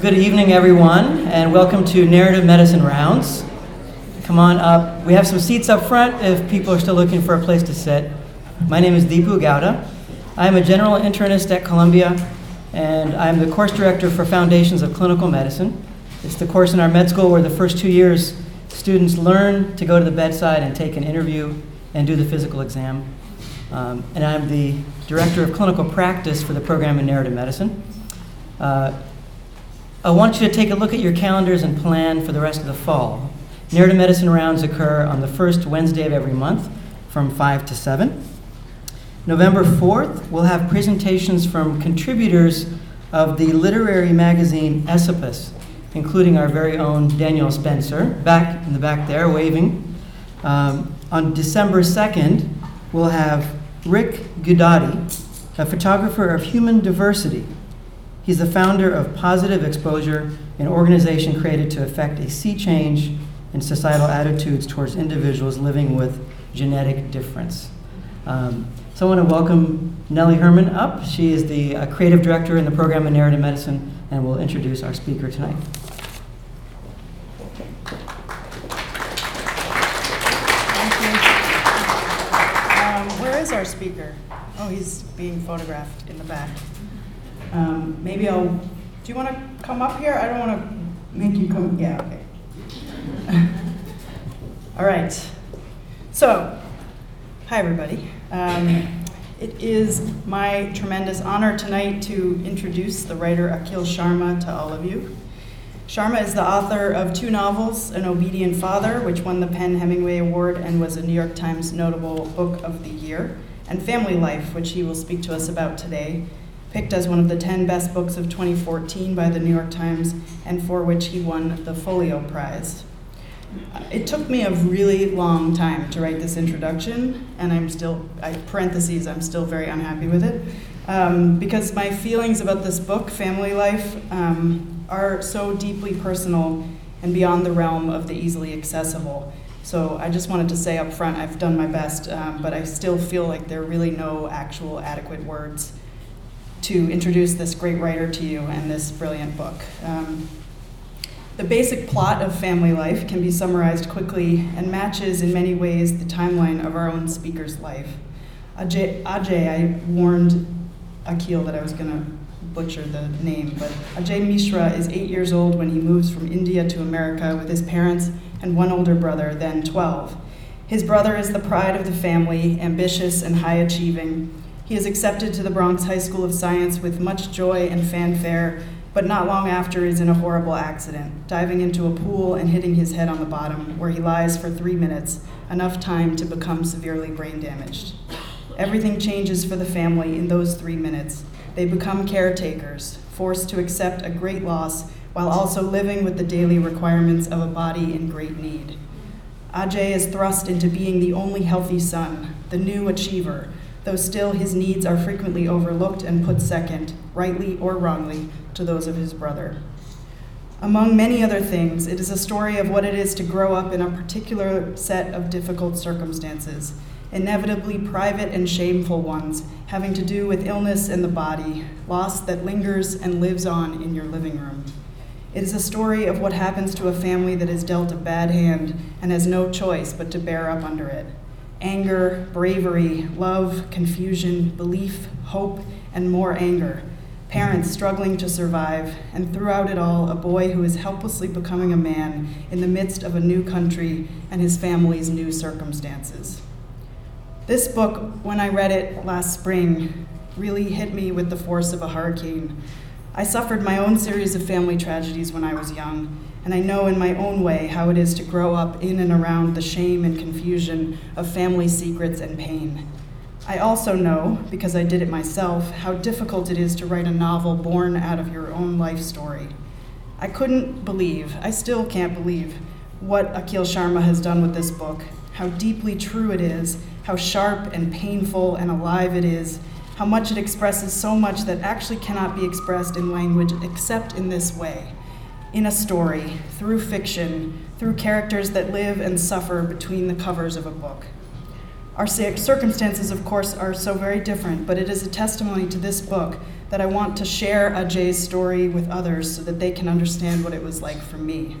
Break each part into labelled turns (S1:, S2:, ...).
S1: good evening, everyone, and welcome to Narrative Medicine Rounds. Come on up. We have some seats up front if people are still looking for a place to sit. My name is Deepu Gowda. I'm a general internist at Columbia, and I'm the course director for Foundations of Clinical Medicine. It's the course in our med school where the first two years students learn to go to the bedside and take an interview and do the physical exam. Um, and I'm the director of clinical practice for the program in narrative medicine. Uh, I want you to take a look at your calendars and plan for the rest of the fall. Narrative medicine rounds occur on the first Wednesday of every month from 5 to 7. November 4th, we'll have presentations from contributors of the literary magazine Esopus, including our very own Daniel Spencer, back in the back there, waving. Um, on December 2nd, we'll have Rick Guidotti, a photographer of human diversity. He's the founder of Positive Exposure, an organization created to effect a sea change in societal attitudes towards individuals living with genetic difference. Um, so I want to welcome Nellie Hermann up. She is the uh, creative director in the program in narrative medicine and will introduce our speaker tonight.
S2: Thank you. Um, Where is our speaker? Oh, he's being photographed in the back. Um, Maybe I'll, do you want to come up here? I don't want to make you come, yeah, okay. All right. So, hi, everybody. Um, It is my tremendous honor tonight to introduce the writer Akhil Sharma to all of you. Sharma is the author of two novels, An Obedient Father, which won the PEN Hemingway Award and was a New York Times notable book of the year, and Family Life, which he will speak to us about today, picked as one of the 10 best books of 2014 by the New York Times, and for which he won the Folio Prize. It took me a really long time to write this introduction, and I'm still, I, parentheses, I'm still very unhappy with it, um, because my feelings about this book, Family Life, um, are so deeply personal and beyond the realm of the easily accessible. So I just wanted to say up front, I've done my best, um, but I still feel like there are really no actual adequate words to introduce this great writer to you and this brilliant book. Um, the basic plot of family life can be summarized quickly and matches in many ways the timeline of our own speaker's life. Ajay, Ajay I warned Akhil that I was going to butcher the name, but Ajay Mishra is eight years old when he moves from India to America with his parents and one older brother, then 12. His brother is the pride of the family, ambitious and high achieving. He is accepted to the Bronx High School of Science with much joy and fanfare but not long after is in a horrible accident, diving into a pool and hitting his head on the bottom, where he lies for three minutes, enough time to become severely brain damaged. Everything changes for the family in those three minutes. They become caretakers, forced to accept a great loss while also living with the daily requirements of a body in great need. Ajay is thrust into being the only healthy son, the new achiever, though still his needs are frequently overlooked and put second, rightly or wrongly, to those of his brother. Among many other things, it is a story of what it is to grow up in a particular set of difficult circumstances, inevitably private and shameful ones, having to do with illness in the body, loss that lingers and lives on in your living room. It is a story of what happens to a family that is dealt a bad hand and has no choice but to bear up under it anger, bravery, love, confusion, belief, hope, and more anger. Parents struggling to survive, and throughout it all, a boy who is helplessly becoming a man in the midst of a new country and his family's new circumstances. This book, when I read it last spring, really hit me with the force of a hurricane. I suffered my own series of family tragedies when I was young, and I know in my own way how it is to grow up in and around the shame and confusion of family secrets and pain. I also know, because I did it myself, how difficult it is to write a novel born out of your own life story. I couldn't believe, I still can't believe, what Akhil Sharma has done with this book, how deeply true it is, how sharp and painful and alive it is, how much it expresses so much that actually cannot be expressed in language except in this way in a story, through fiction, through characters that live and suffer between the covers of a book. Our circumstances, of course, are so very different, but it is a testimony to this book that I want to share Ajay's story with others so that they can understand what it was like for me.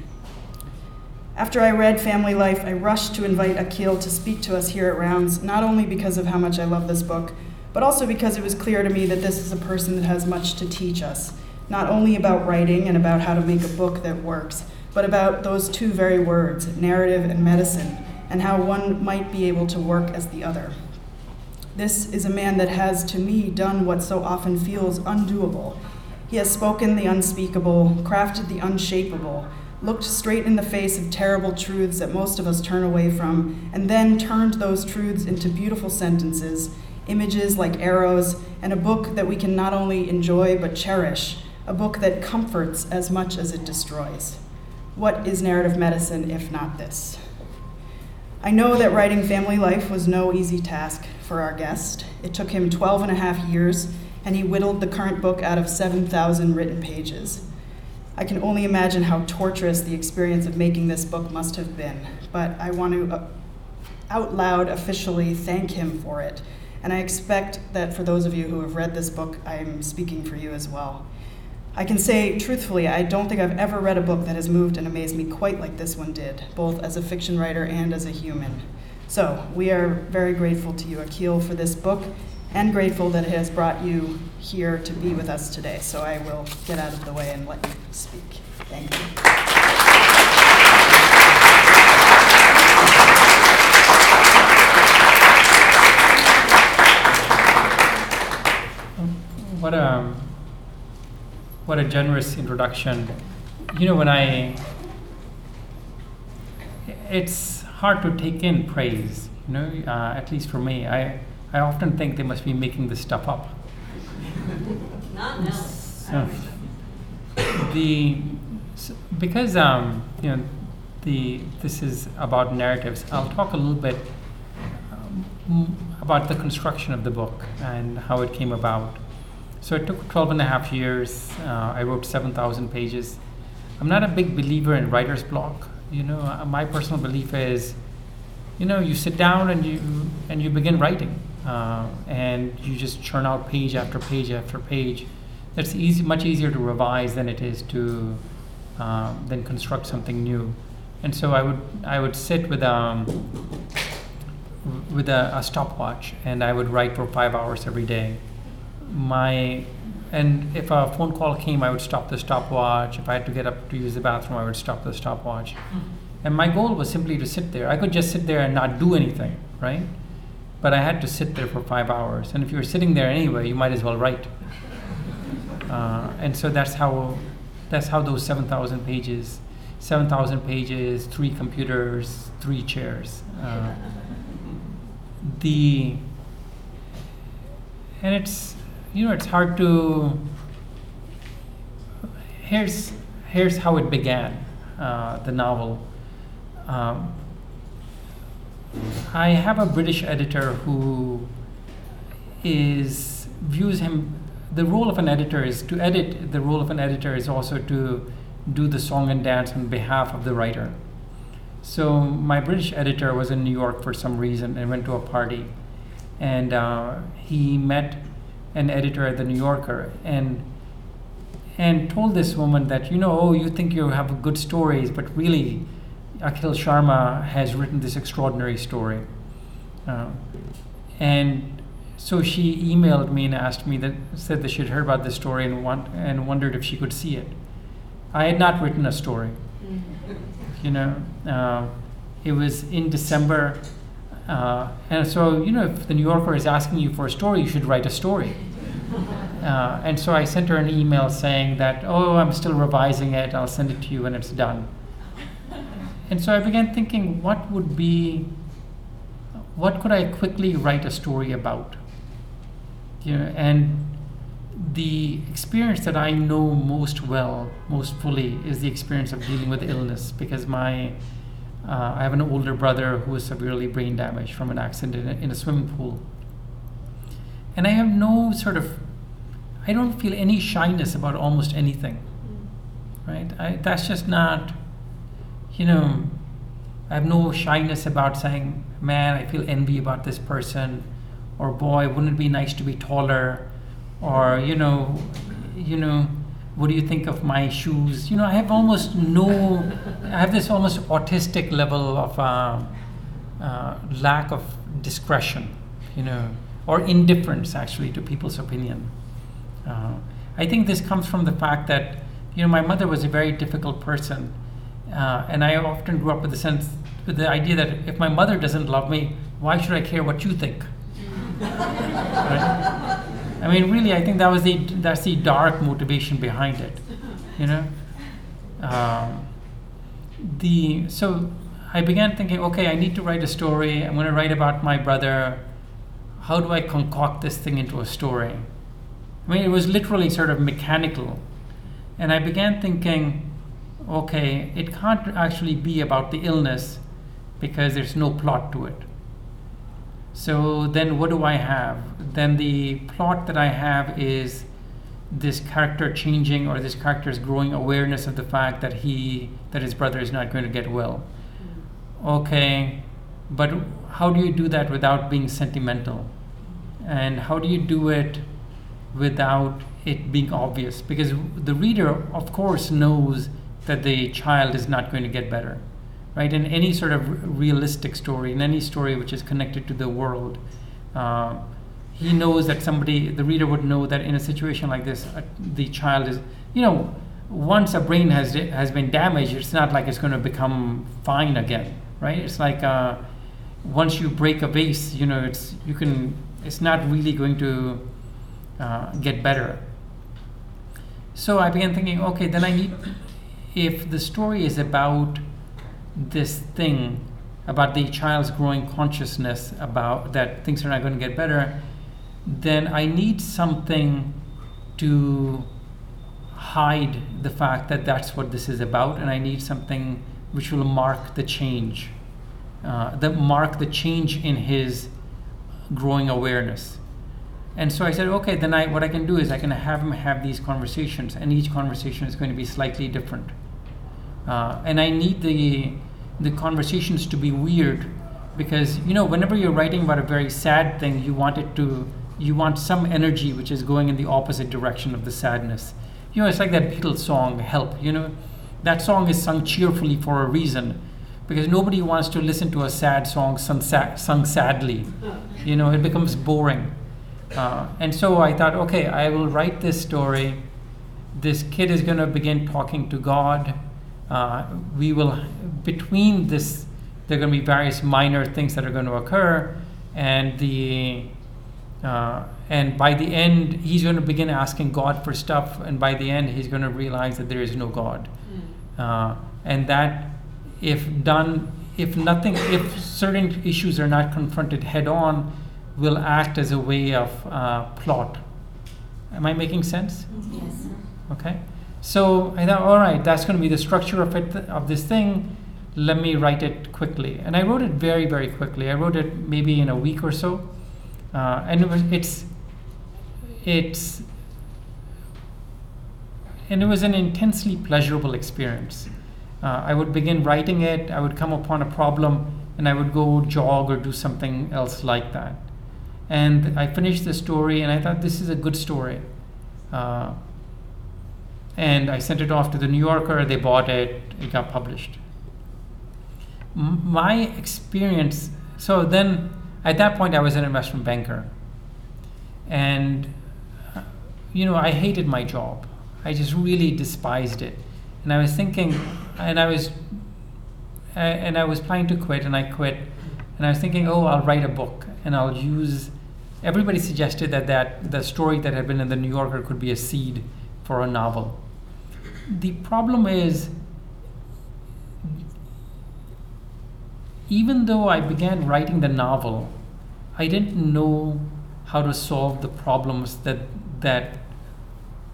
S2: After I read Family Life, I rushed to invite Akhil to speak to us here at Rounds, not only because of how much I love this book, but also because it was clear to me that this is a person that has much to teach us, not only about writing and about how to make a book that works, but about those two very words, narrative and medicine, and how one might be able to work as the other. This is a man that has, to me, done what so often feels undoable. He has spoken the unspeakable, crafted the unshapable, looked straight in the face of terrible truths that most of us turn away from, and then turned those truths into beautiful sentences, images like arrows, and a book that we can not only enjoy but cherish, a book that comforts as much as it destroys. What is narrative medicine if not this? I know that writing Family Life was no easy task for our guest. It took him 12 and a half years, and he whittled the current book out of 7,000 written pages. I can only imagine how torturous the experience of making this book must have been, but I want to uh, out loud officially thank him for it. And I expect that for those of you who have read this book, I'm speaking for you as well. I can say truthfully, I don't think I've ever read a book that has moved and amazed me quite like this one did, both as a fiction writer and as a human. So, we are very grateful to you, Akhil, for this book, and grateful that it has brought you here to be with us today. So I will get out of the way and let you speak. Thank you.
S3: What a what a generous introduction. You know, when I it's hard to take in praise. You know, uh, at least for me, I I often think they must be making this stuff up.
S4: Not.
S3: So, the so because um, you know the this is about narratives. I'll talk a little bit um, about the construction of the book and how it came about. So it took 12 and a half years. Uh, I wrote 7,000 pages. I'm not a big believer in writer's block. You know, uh, my personal belief is, you know, you sit down and you and you begin writing, uh, and you just churn out page after page after page. That's easy, much easier to revise than it is to um, then construct something new. And so I would I would sit with um, with a, a stopwatch and I would write for five hours every day my and if a phone call came, I would stop the stopwatch. If I had to get up to use the bathroom, I would stop the stopwatch. And my goal was simply to sit there. I could just sit there and not do anything, right? But I had to sit there for five hours. And if you were sitting there anyway, you might as well write. Uh, and so that's how that's how those 7,000 pages, 7,000 pages, three computers, three chairs. Uh, the and it's you know it's hard to here's here's how it began uh, the novel. Um, i have a british editor who is views him the role of an editor is to edit the role of an editor is also to do the song and dance on behalf of the writer. So my british editor was in new york for some reason and went to a party. And uh, he met an editor at the New Yorker and and told this woman that you know oh you think you have good stories but really Akhil Sharma has written this extraordinary story. Uh, and so she emailed me and asked me that said that she'd heard about this story and want and wondered if she could see it. I had not written a story. You know uh, it was in December uh, and so, you know, if the New Yorker is asking you for a story, you should write a story. Uh, and so I sent her an email saying that, oh, I'm still revising it, I'll send it to you when it's done. And so I began thinking, what would be, what could I quickly write a story about? You know, and the experience that I know most well, most fully, is the experience of dealing with illness because my uh, I have an older brother who was severely brain damaged from an accident in a, in a swimming pool. And I have no sort of, I don't feel any shyness about almost anything. Right? I, that's just not, you know, I have no shyness about saying, man, I feel envy about this person, or boy, wouldn't it be nice to be taller, or you know, you know, what do you think of my shoes? You know, I have almost no, I have this almost autistic level of uh, uh, lack of discretion, you know, or indifference actually to people's opinion. Uh, I think this comes from the fact that, you know, my mother was a very difficult person, uh, and I often grew up with the sense, with the idea that if my mother doesn't love me, why should I care what you think? right? I mean, really, I think that was the that's the dark motivation behind it, you know. Um, the so I began thinking, okay, I need to write a story. I'm going to write about my brother. How do I concoct this thing into a story? I mean, it was literally sort of mechanical, and I began thinking, okay, it can't actually be about the illness because there's no plot to it. So then what do I have? Then the plot that I have is this character changing or this character's growing awareness of the fact that he that his brother is not going to get well. Mm. Okay, but how do you do that without being sentimental? And how do you do it without it being obvious? Because the reader, of course, knows that the child is not going to get better right? In any sort of realistic story, in any story which is connected to the world, uh, he knows that somebody, the reader would know that in a situation like this, uh, the child is, you know, once a brain has has been damaged, it's not like it's going to become fine again, right? It's like uh, once you break a vase, you know, it's you can, it's not really going to uh, get better. So I began thinking, okay, then I need, if the story is about this thing about the child's growing consciousness about that things are not going to get better, then I need something to hide the fact that that's what this is about, and I need something which will mark the change, uh, that mark the change in his growing awareness. And so I said, okay, then I, what I can do is I can have him have these conversations, and each conversation is going to be slightly different. Uh, and I need the the conversations to be weird because you know whenever you're writing about a very sad thing you want it to you want some energy which is going in the opposite direction of the sadness you know it's like that beatles song help you know that song is sung cheerfully for a reason because nobody wants to listen to a sad song sung, sung sadly. You know it becomes boring. Uh, and so i thought okay i will write this story. This kid is going to begin talking to god. Uh, we will between this there are going to be various minor things that are going to occur and the uh, and by the end he's going to begin asking god for stuff and by the end he's going to realize that there is no god. Mm. uh, and that if done if nothing if certain issues are not confronted head on will act as a way of uh, plot am i making sense
S4: yes
S3: okay so I thought, all right, that's going to be the structure of it of this thing. Let me write it quickly, and I wrote it very, very quickly. I wrote it maybe in a week or so, uh, and it was it's it's and it was an intensely pleasurable experience. Uh, I would begin writing it. I would come upon a problem, and I would go jog or do something else like that. And I finished the story, and I thought this is a good story. Uh, and I sent it off to the New Yorker. They bought it. It got published. M- my experience. So then, at that point, I was an investment banker, and you know, I hated my job. I just really despised it, and I was thinking, and I was, uh, and I was planning to quit, and I quit, and I was thinking, oh, I'll write a book, and I'll use. Everybody suggested that that the story that had been in the New Yorker could be a seed for a novel the problem is even though I began writing the novel, I didn't know how to solve the problems that that,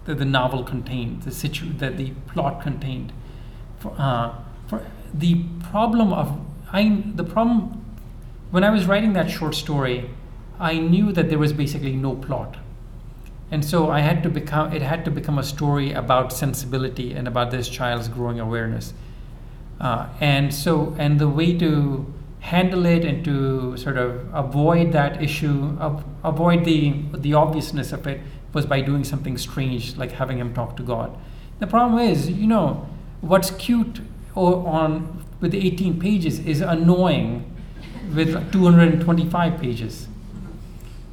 S3: that the novel contained, the situ- that the plot contained. For, uh, for the problem of I the problem when I was writing that short story, I knew that there was basically no plot and so i had to become it had to become a story about sensibility and about this child's growing awareness uh, and so and the way to handle it and to sort of avoid that issue, of, avoid the the obviousness of it, was by doing something strange, like having him talk to God. The problem is, you know, what's cute o- on with 18 pages is annoying with 225 pages.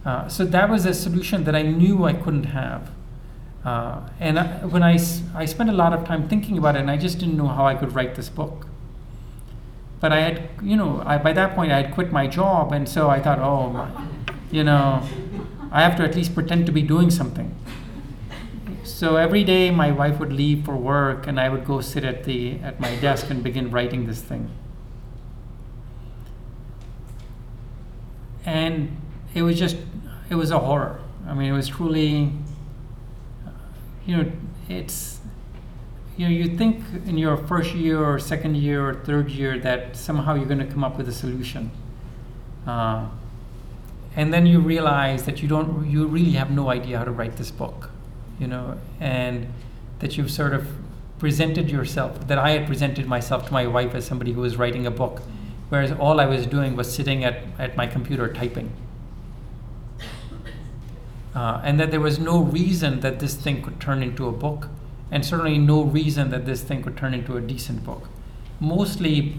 S3: Uh, so that was a solution that I knew I couldn't have. Uh, and I, when I, I spent a lot of time thinking about it, and I just didn't know how I could write this book. But I had, you know, I, by that point I had quit my job, and so I thought, oh, my, you know, I have to at least pretend to be doing something. So every day my wife would leave for work, and I would go sit at the at my desk and begin writing this thing. And it was just, it was a horror. I mean, it was truly, you know, it's, you know, you think in your first year or second year or third year that somehow you're going to come up with a solution. Uh, and then you realize that you don't, you really have no idea how to write this book, you know, and that you've sort of presented yourself, that I had presented myself to my wife as somebody who was writing a book, whereas all I was doing was sitting at, at my computer typing. Uh, and that there was no reason that this thing could turn into a book, and certainly no reason that this thing could turn into a decent book. Mostly,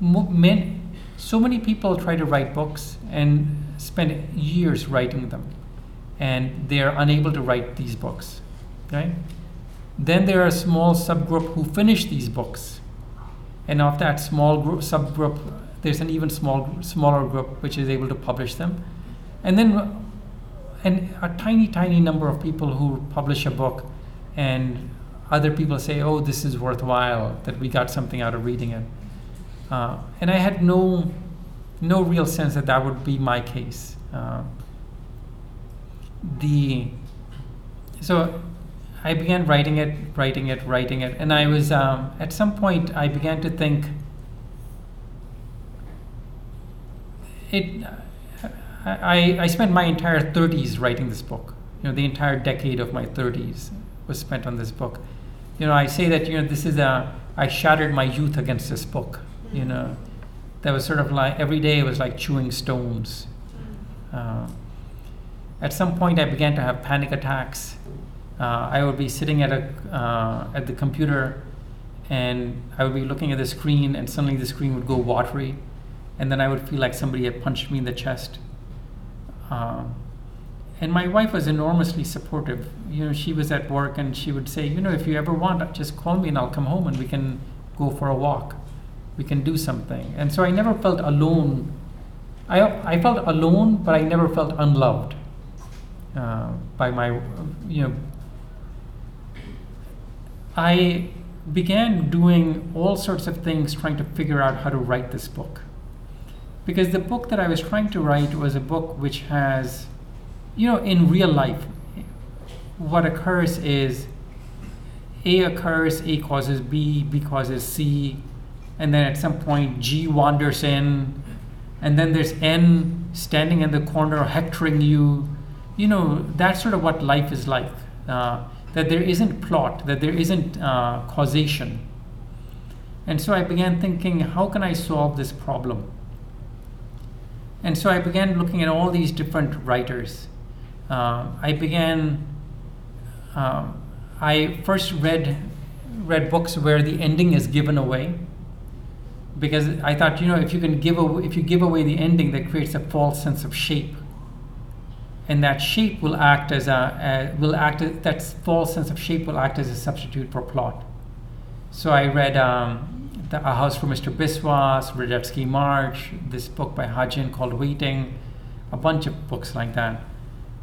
S3: mo- men, so many people try to write books and spend years writing them, and they are unable to write these books. Right? Then there are a small subgroup who finish these books, and of that small group subgroup, there's an even small smaller group which is able to publish them, and then and a tiny, tiny number of people who publish a book, and other people say, "Oh, this is worthwhile. That we got something out of reading it." Uh, and I had no, no real sense that that would be my case. Uh, the so I began writing it, writing it, writing it, and I was um, at some point I began to think it. I, I spent my entire 30s writing this book. You know, the entire decade of my 30s was spent on this book. You know, I say that you know this is a I shattered my youth against this book. You know, that was sort of like every day it was like chewing stones. Uh, at some point, I began to have panic attacks. Uh, I would be sitting at a uh, at the computer, and I would be looking at the screen, and suddenly the screen would go watery, and then I would feel like somebody had punched me in the chest. Um, and my wife was enormously supportive. You know, she was at work, and she would say, you know, if you ever want, just call me, and I'll come home, and we can go for a walk. We can do something. And so I never felt alone. I I felt alone, but I never felt unloved uh, by my, you know, I began doing all sorts of things trying to figure out how to write this book. Because the book that I was trying to write was a book which has, you know, in real life, what occurs is A occurs, A causes B, B causes C, and then at some point G wanders in, and then there's N standing in the corner hectoring you. You know, that's sort of what life is like. Uh, that there isn't plot, that there isn't uh, causation. And so I began thinking, how can I solve this problem? And so I began looking at all these different writers. Uh, I began, um, I first read, read books where the ending is given away. Because I thought, you know, if you can give away, if you give away the ending, that creates a false sense of shape and that shape will act as a will act as, that false sense of shape will act as a substitute for plot. So I read um, the, A House for Mr. Biswas, Radetzky March, this book by Ha Jin called Waiting, a bunch of books like that.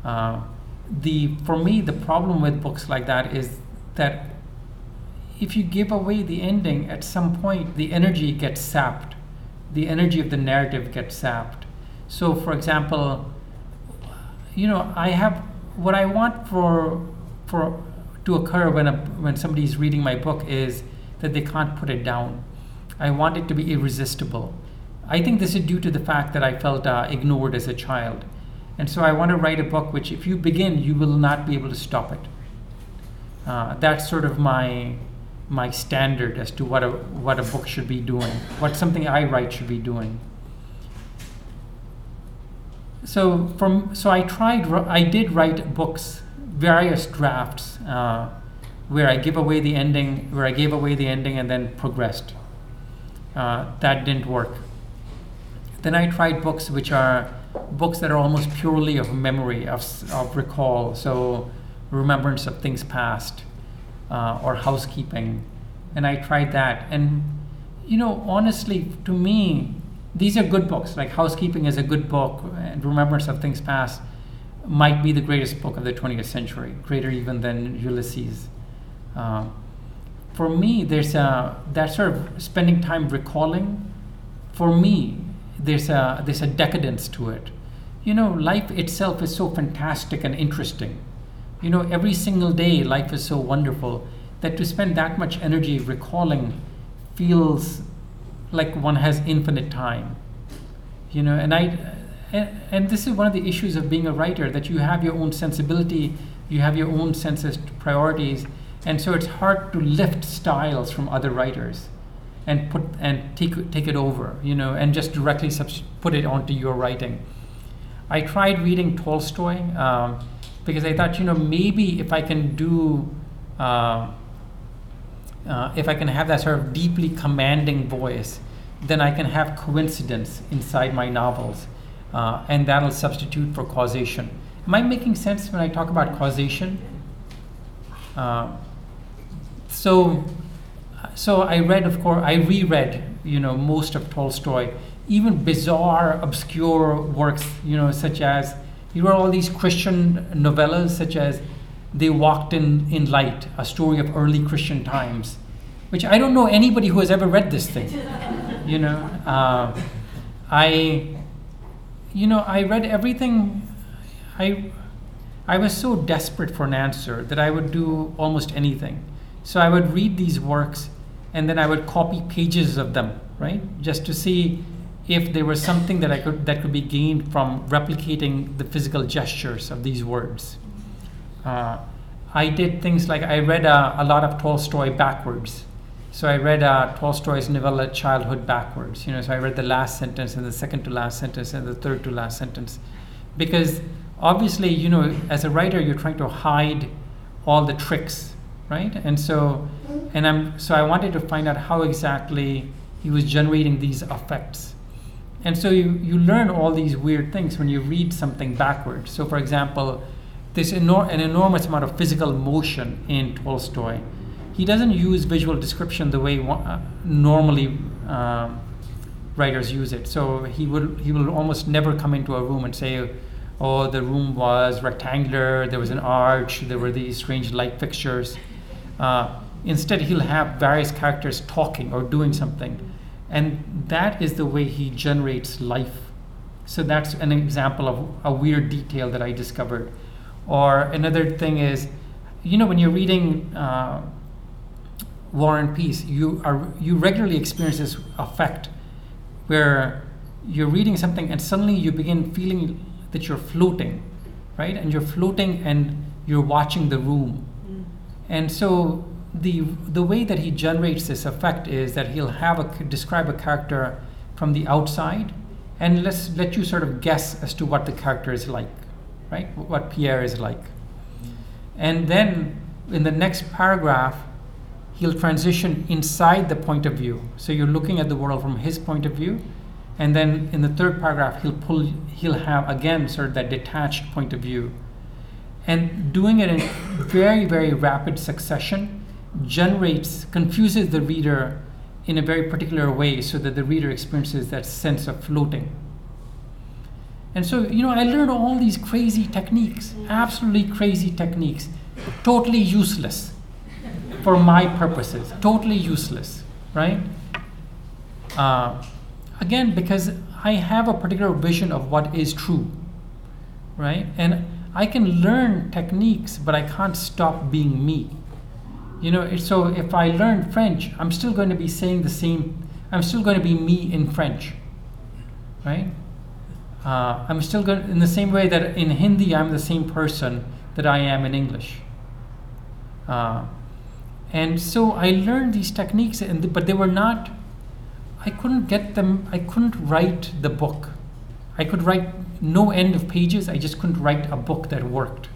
S3: Uh, the for me the problem with books like that is that if you give away the ending at some point the energy gets sapped the energy of the narrative gets sapped so for example you know, I have what I want for for to occur when a, when somebody's reading my book is that they can't put it down. I want it to be irresistible. I think this is due to the fact that I felt uh, ignored as a child, and so I want to write a book which, if you begin, you will not be able to stop it. Uh, that's sort of my my standard as to what a what a book should be doing, what something I write should be doing. So from so I tried I did write books, various drafts, uh, where I give away the ending, where I gave away the ending and then progressed. Uh, that didn't work. Then I tried books which are books that are almost purely of memory, of, of recall, so remembrance of things past, uh, or housekeeping. And I tried that. And, you know, honestly, to me, these are good books. Like Housekeeping is a good book, and Remembrance of Things Past might be the greatest book of the 20th century, greater even than Ulysses. Um, for me, there's a that sort of spending time recalling. For me, there's a there's a decadence to it. You know, life itself is so fantastic and interesting. You know, every single day, life is so wonderful that to spend that much energy recalling feels like one has infinite time. You know, and I and, and this is one of the issues of being a writer that you have your own sensibility, you have your own senses priorities, and so it's hard to lift styles from other writers and put and take take it over, you know, and just directly subs- put it onto your writing. I tried reading Tolstoy um, because I thought, you know, maybe if I can do, uh, uh, if I can have that sort of deeply commanding voice, then I can have coincidence inside my novels, uh, and that'll substitute for causation. Am I making sense when I talk about causation? Uh, so so I read, of course, I reread, you know, most of Tolstoy, even bizarre, obscure works, you know, such as he wrote all these Christian novellas, such as "They Walked in in Light," a story of early Christian times, which I don't know anybody who has ever read this thing. You know, uh, I, you know, I read everything. I, I was so desperate for an answer that I would do almost anything. So I would read these works and then I would copy pages of them, right? Just to see if there was something that I could that could be gained from replicating the physical gestures of these words. Uh, I did things like I read uh, a lot of Tolstoy backwards. So I read uh, Tolstoy's novella Childhood backwards. You know, so I read the last sentence and the second to last sentence and the third to last sentence, because obviously, you know, as a writer, you're trying to hide all the tricks, right? And so, and I'm so I wanted to find out how exactly he was generating these effects. And so you, you learn all these weird things when you read something backwards. So, for example, there's enor- an enormous amount of physical motion in Tolstoy. He doesn't use visual description the way uh, normally um, writers use it. So he will he will almost never come into a room and say, "Oh, the room was rectangular. There was an arch. There were these strange light fixtures." Uh, instead, he'll have various characters talking or doing something, and that is the way he generates life. So that's an example of a weird detail that I discovered. Or another thing is, you know, when you're reading uh, War and Peace, you are you regularly experience this effect where you're reading something and suddenly you begin feeling that you're floating, right? And you're floating and you're watching the room. And so the the way that he generates this effect is that he'll have a describe a character from the outside and let's let you sort of guess as to what the character is like, right? What Pierre is like. And then in the next paragraph, he'll transition inside the point of view. So you're looking at the world from his point of view. And then in the third paragraph, he'll pull, he'll have again sort of that detached point of view. And doing it in very, very rapid succession generates, confuses the reader in a very particular way so that the reader experiences that sense of floating. And so, you know, I learned all these crazy techniques, absolutely crazy techniques, totally useless for my purposes, totally useless, right? Uh, again, because I have a particular vision of what is true, right? And I can learn techniques, but I can't stop being me. You know, so if I learn French, I'm still going to be saying the same, I'm still going to be me in French, right? Uh, I'm still going in the same way that in Hindi I'm the same person that I am in English. Uh, and so I learned these techniques, and th- but they were not. I couldn't get them. I couldn't write the book. I could write no end of pages. I just couldn't write a book that worked.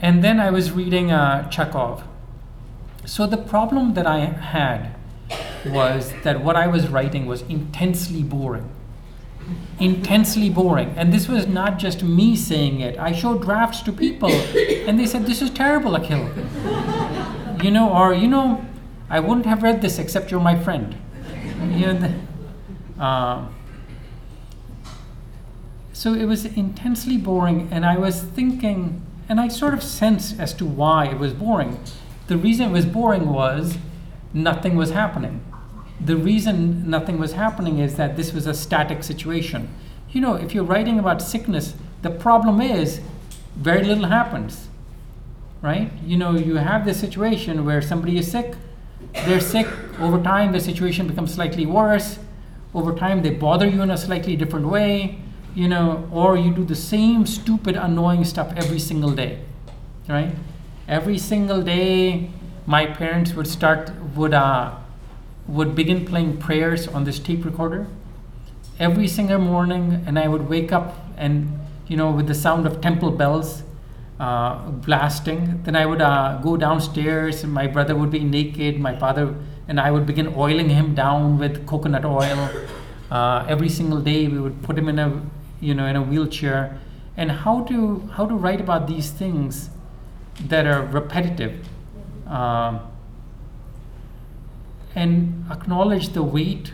S3: And then I was reading uh, Chekhov. So the problem that I had was that what I was writing was intensely boring. Intensely boring. And this was not just me saying it. I showed drafts to people and they said, This is terrible, Akhil. you know, or, you know, I wouldn't have read this except you're my friend. You know, the, uh, so it was intensely boring, and I was thinking, and I sort of sensed as to why it was boring. The reason it was boring was nothing was happening. The reason nothing was happening is that this was a static situation. You know, if you're writing about sickness, the problem is very little happens, right? You know, you have this situation where somebody is sick, they're sick, over time the situation becomes slightly worse, over time they bother you in a slightly different way, you know, or you do the same stupid, annoying stuff every single day, right? Every single day, my parents would start would uh, would begin playing prayers on this tape recorder every single morning, and I would wake up and you know with the sound of temple bells uh, blasting. Then I would uh, go downstairs, and my brother would be naked. My father and I would begin oiling him down with coconut oil. Uh, every single day, we would put him in a you know in a wheelchair. And how to how to write about these things that are repetitive. Um, and acknowledge the weight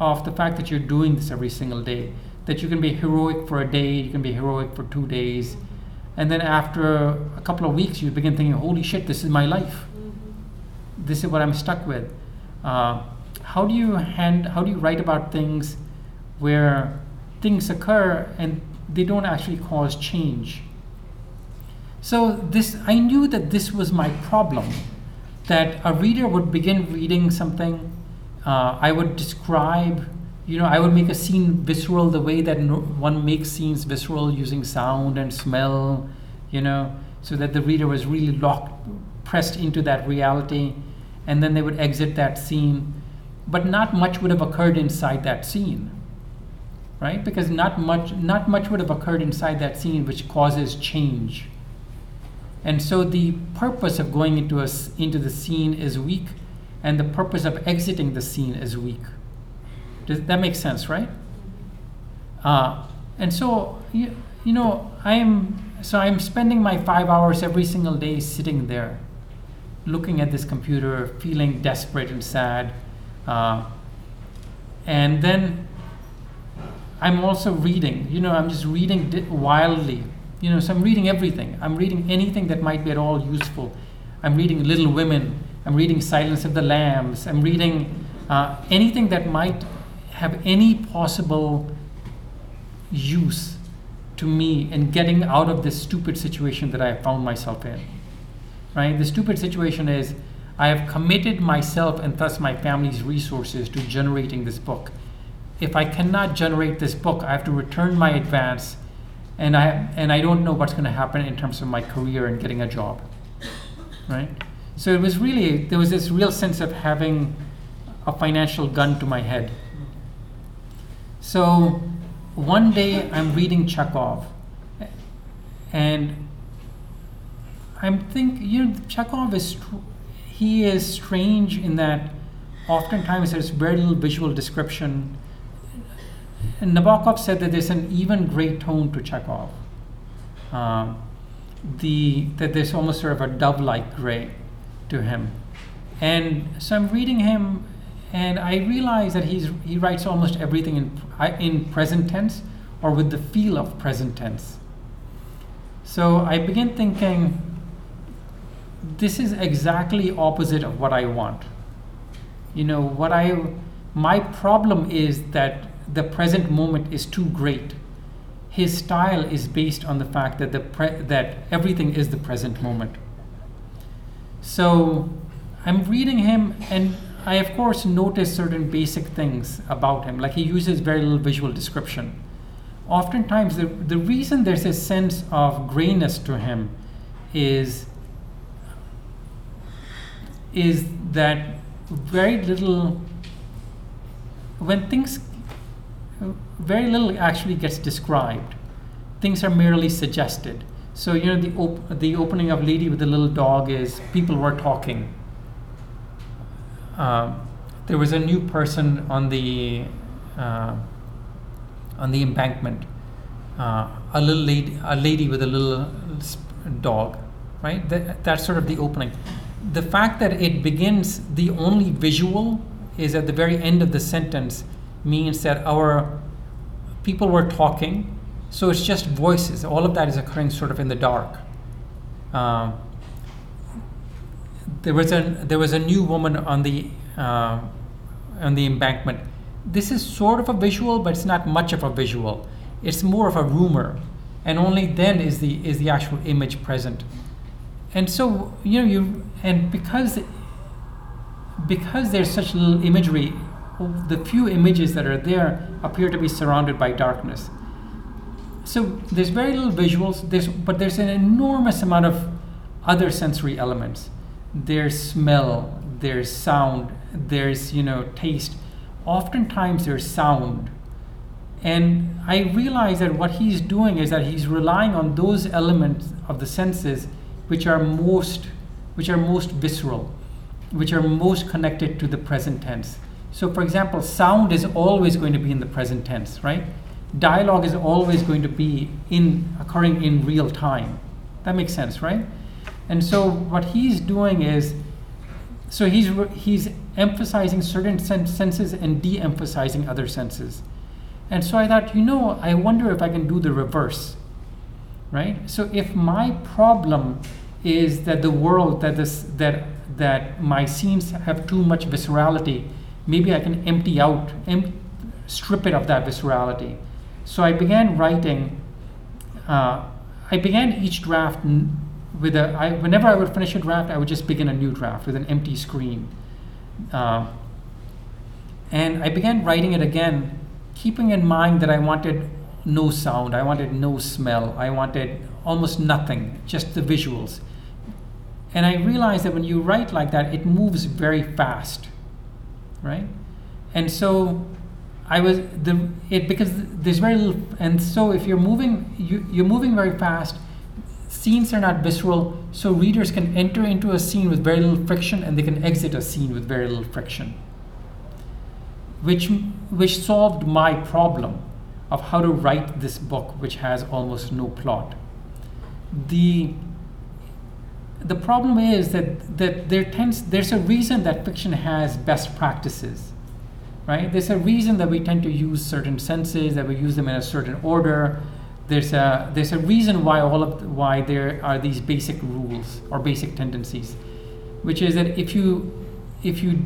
S3: of the fact that you're doing this every single day. That you can be heroic for a day, you can be heroic for two days, and then after a couple of weeks, you begin thinking, "Holy shit, this is my life. This is what I'm stuck with." Uh, how do you hand? How do you write about things where things occur and they don't actually cause change? So this, I knew that this was my problem that a reader would begin reading something. Uh, I would describe, you know, I would make a scene visceral the way that no, one makes scenes visceral using sound and smell, you know, so that the reader was really locked, pressed into that reality, and then they would exit that scene. But not much would have occurred inside that scene, right? Because not much, not much would have occurred inside that scene which causes change and so the purpose of going into, a, into the scene is weak, and the purpose of exiting the scene is weak. Does that make sense, right? Uh, and so, you, you know, I'm so I'm spending my five hours every single day sitting there, looking at this computer, feeling desperate and sad, uh, and then I'm also reading. You know, I'm just reading di- wildly you know, so I'm reading everything. I'm reading anything that might be at all useful. I'm reading Little Women. I'm reading Silence of the Lambs. I'm reading uh, anything that might have any possible use to me in getting out of this stupid situation that I have found myself in. Right? The stupid situation is I have committed myself and thus my family's resources to generating this book. If I cannot generate this book, I have to return my advance and I and I don't know what's going to happen in terms of my career and getting a job, right? So it was really there was this real sense of having a financial gun to my head. So one day I'm reading Chekhov, and I'm think you know Chekhov is he is strange in that oftentimes there's very little visual description Nabokov said that there's an even gray tone to Chekhov. Uh, the that there's almost sort of a dove-like gray to him, and so I'm reading him, and I realize that he's he writes almost everything in in present tense or with the feel of present tense. So I begin thinking, this is exactly opposite of what I want. You know what I my problem is that the present moment is too great. His style is based on the fact that, the pre- that everything is the present moment. So I'm reading him, and I, of course, notice certain basic things about him, like he uses very little visual description. Oftentimes, the, the reason there's a sense of grayness to him is, is that very little, when things very little actually gets described. Things are merely suggested. So you know the op- the opening of Lady with the Little Dog is people were talking. Um, there was a new person on the uh, on the embankment. Uh, a little lady, a lady with a little dog, right? That, that's sort of the opening. The fact that it begins, the only visual is at the very end of the sentence, means that our people were talking, so it's just voices. All of that is occurring sort of in the dark. Um, there was a there was a new woman on the uh, on the embankment. This is sort of a visual, but it's not much of a visual. It's more of a rumor, and only then is the is the actual image present. And so you know you and because because there's such little imagery, the few images that are there appear to be surrounded by darkness. So there's very little visuals. There's but there's an enormous amount of other sensory elements. There's smell, there's sound, there's you know taste. Oftentimes there's sound. And I realize that what he's doing is that he's relying on those elements of the senses which are most which are most visceral, which are most connected to the present tense. So for example, sound is always going to be in the present tense, right? Dialogue is always going to be in occurring in real time. That makes sense, right? And so what he's doing is so he's he's emphasizing certain sen- senses and de-emphasizing other senses. And so I thought, you know, I wonder if I can do the reverse. Right? So if my problem is that the world that this that that my scenes have too much viscerality, maybe I can empty out, em- strip it of that viscerality. So I began writing. Uh, I began each draft n- with a. I, whenever I would finish a draft, I would just begin a new draft with an empty screen. Uh, and I began writing it again, keeping in mind that I wanted no sound, I wanted no smell, I wanted almost nothing, just the visuals. And I realized that when you write like that, it moves very fast, right? And so I was the it because there's very little, and so if you're moving, you, you're moving very fast. Scenes are not visceral, so readers can enter into a scene with very little friction, and they can exit a scene with very little friction. Which which solved my problem of how to write this book, which has almost no plot. The the problem is that, that there tends there's a reason that fiction has best practices right? There's a reason that we tend to use certain senses that we use them in a certain order. There's a there's a reason why all of why there are these basic rules or basic tendencies which is that if you if you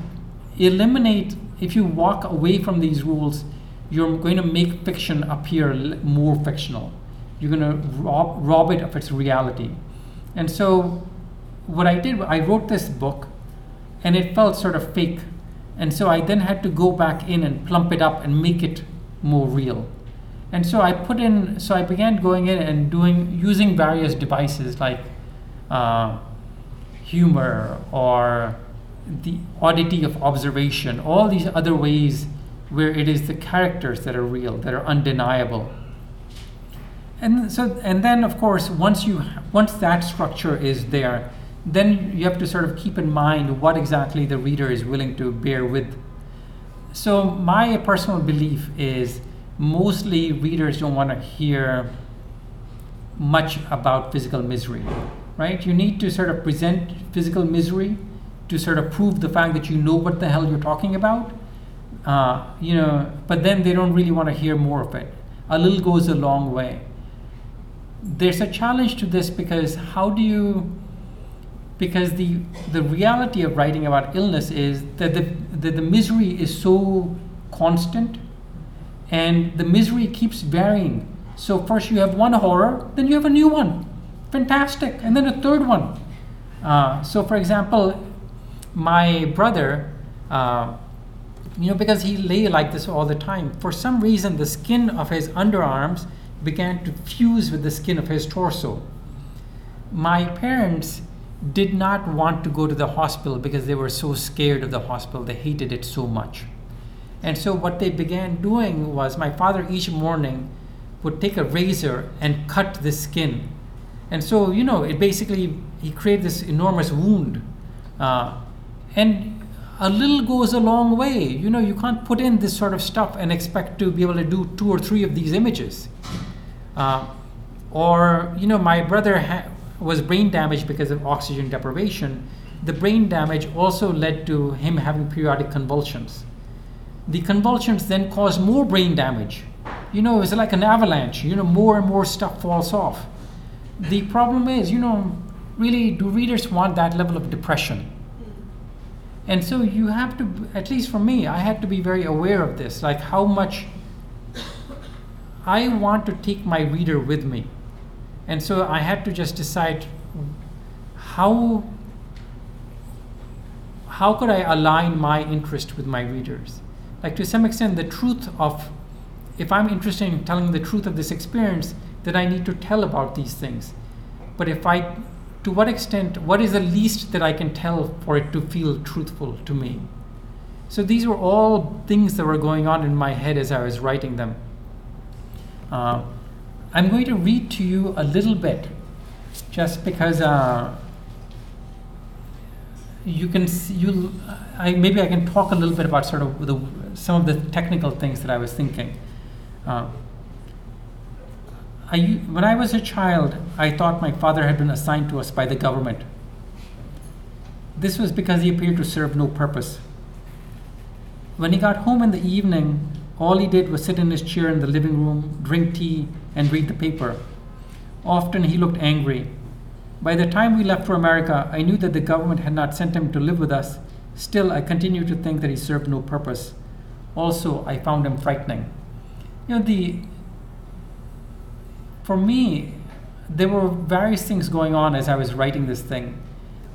S3: eliminate if you walk away from these rules you're going to make fiction appear more fictional. You're going to rob, rob it of its reality. And so what I did, I wrote this book and it felt sort of fake. And so I then had to go back in and plump it up and make it more real. And so I put in, so I began going in and doing, using various devices like uh, humor or the oddity of observation, all these other ways where it is the characters that are real, that are undeniable. And so, and then of course, once you, once that structure is there, then you have to sort of keep in mind what exactly the reader is willing to bear with. So, my personal belief is mostly readers don't want to hear much about physical misery, right? You need to sort of present physical misery to sort of prove the fact that you know what the hell you're talking about. Uh, you know, but then they don't really want to hear more of it. A little goes a long way. There's a challenge to this because how do you because the the reality of writing about illness is that the, the, the misery is so constant and the misery keeps varying. So first you have one horror then you have a new one. Fantastic. And then a third one. Uh, so for example my brother uh, you know because he lay like this all the time for some reason the skin of his underarms began to fuse with the skin of his torso. My parents did not want to go to the hospital because they were so scared of the hospital. They hated it so much. And so what they began doing was my father each morning would take a razor and cut the skin. And so, you know, it basically, he created this enormous wound. Uh, and a little goes a long way. You know, you can't put in this sort of stuff and expect to be able to do two or three of these images. Uh, or, you know, my brother ha- was brain damage because of oxygen deprivation. The brain damage also led to him having periodic convulsions. The convulsions then caused more brain damage. You know, it's like an avalanche. You know, more and more stuff falls off. The problem is, you know, really, do readers want that level of depression? And so you have to, at least for me, I had to be very aware of this, like how much I want to take my reader with me. And so I had to just decide how how could I align my interest with my readers? Like to some extent, the truth of if I'm interested in telling the truth of this experience, then I need to tell about these things. But if I, to what extent, what is the least that I can tell for it to feel truthful to me? So these were all things that were going on in my head as I was writing them. Uh, I'm going to read to you a little bit, just because uh, you can see, you I maybe I can talk a little bit about sort of the some of the technical things that I was thinking. Uh, I, when I was a child, I thought my father had been assigned to us by the government. This was because he appeared to serve no purpose. When he got home in the evening, all he did was sit in his chair in the living room, drink tea, and read the paper. Often he looked angry. By the time we left for America, I knew that the government had not sent him to live with us. Still, I continued to think that he served no purpose. Also, I found him frightening. You know, the for me, there were various things going on as I was writing this thing.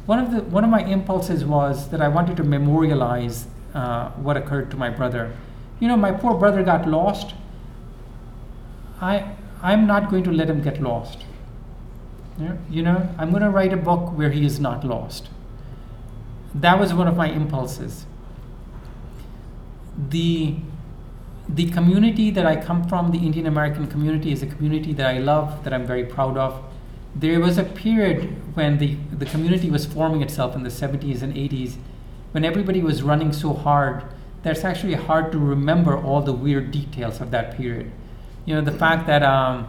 S3: One of the one of my impulses was that I wanted to memorialize uh, what occurred to my brother. You know, my poor brother got lost. I I'm not going to let him get lost. You know, I'm going to write a book where he is not lost. That was one of my impulses. The the community that I come from, the Indian American community, is a community that I love, that I'm very proud of. There was a period when the, the community was forming itself in the 70s and 80s, when everybody was running so hard that it's actually hard to remember all the weird details of that period. You know, the fact that um,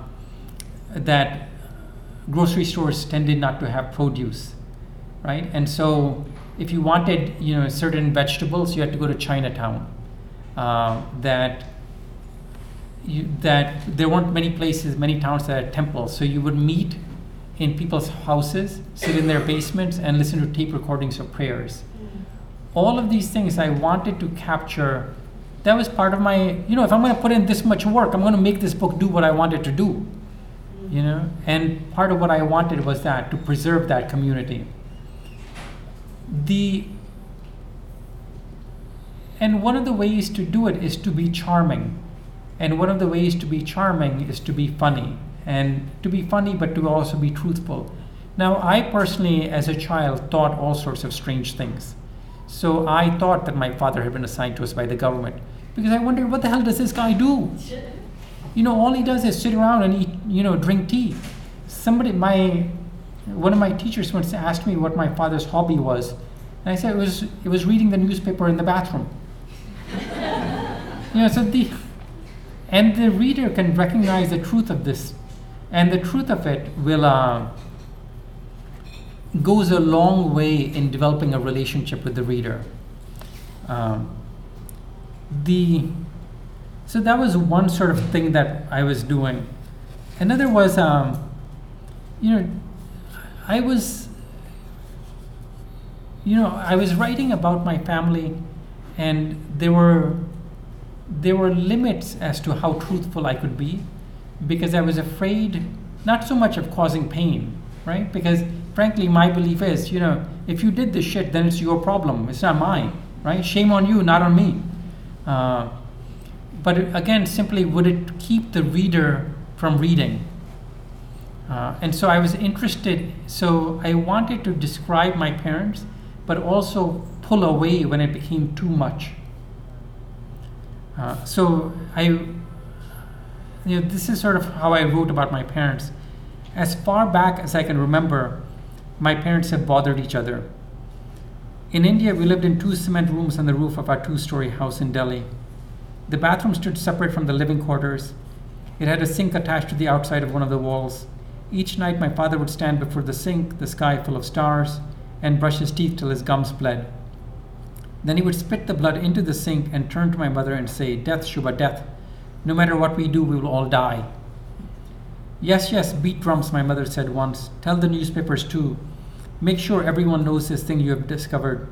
S3: that grocery stores tended not to have produce, right? And so, if you wanted, you know, certain vegetables, you had to go to Chinatown. Uh, that you, that there weren't many places, many towns that had temples. So you would meet in people's houses, sit in their basements, and listen to tape recordings of prayers. All of these things I wanted to capture. That was part of my, you know, if I'm going to put in this much work, I'm going to make this book do what I wanted to do. You know, and part of what I wanted was that to preserve that community. The and one of the ways to do it is to be charming and one of the ways to be charming is to be funny, and to be funny, but to also be truthful. Now, I personally, as a child, thought all sorts of strange things. So I thought that my father had been assigned to us by the government because I wondered, what the hell does this guy do? You know, all he does is sit around and eat, you know, drink tea. Somebody, my, one of my teachers once asked me what my father's hobby was, and I said it was it was reading the newspaper in the bathroom. you know, so the and the reader can recognize the truth of this. And the truth of it will uh, goes a long way in developing a relationship with the reader. Um, the so that was one sort of thing that I was doing. Another was, um, you know, I was, you know, I was writing about my family, and there were there were limits as to how truthful I could be because I was afraid not so much of causing pain, right? Because frankly, my belief is, you know, if you did this shit, then it's your problem. It's not mine, right? Shame on you, not on me. Uh, but again, simply would it keep the reader from reading? Uh, and so I was interested, so I wanted to describe my parents, but also pull away when it became too much. Uh, so I, you know, this is sort of how I wrote about my parents. As far back as I can remember, my parents have bothered each other. In India, we lived in two cement rooms on the roof of our two story house in Delhi. The bathroom stood separate from the living quarters. It had a sink attached to the outside of one of the walls. Each night, my father would stand before the sink, the sky full of stars, and brush his teeth till his gums bled. Then he would spit the blood into the sink and turn to my mother and say, Death, Shubha, death. No matter what we do, we will all die. Yes, yes, beat drums, my mother said once. Tell the newspapers too. Make sure everyone knows this thing you have discovered.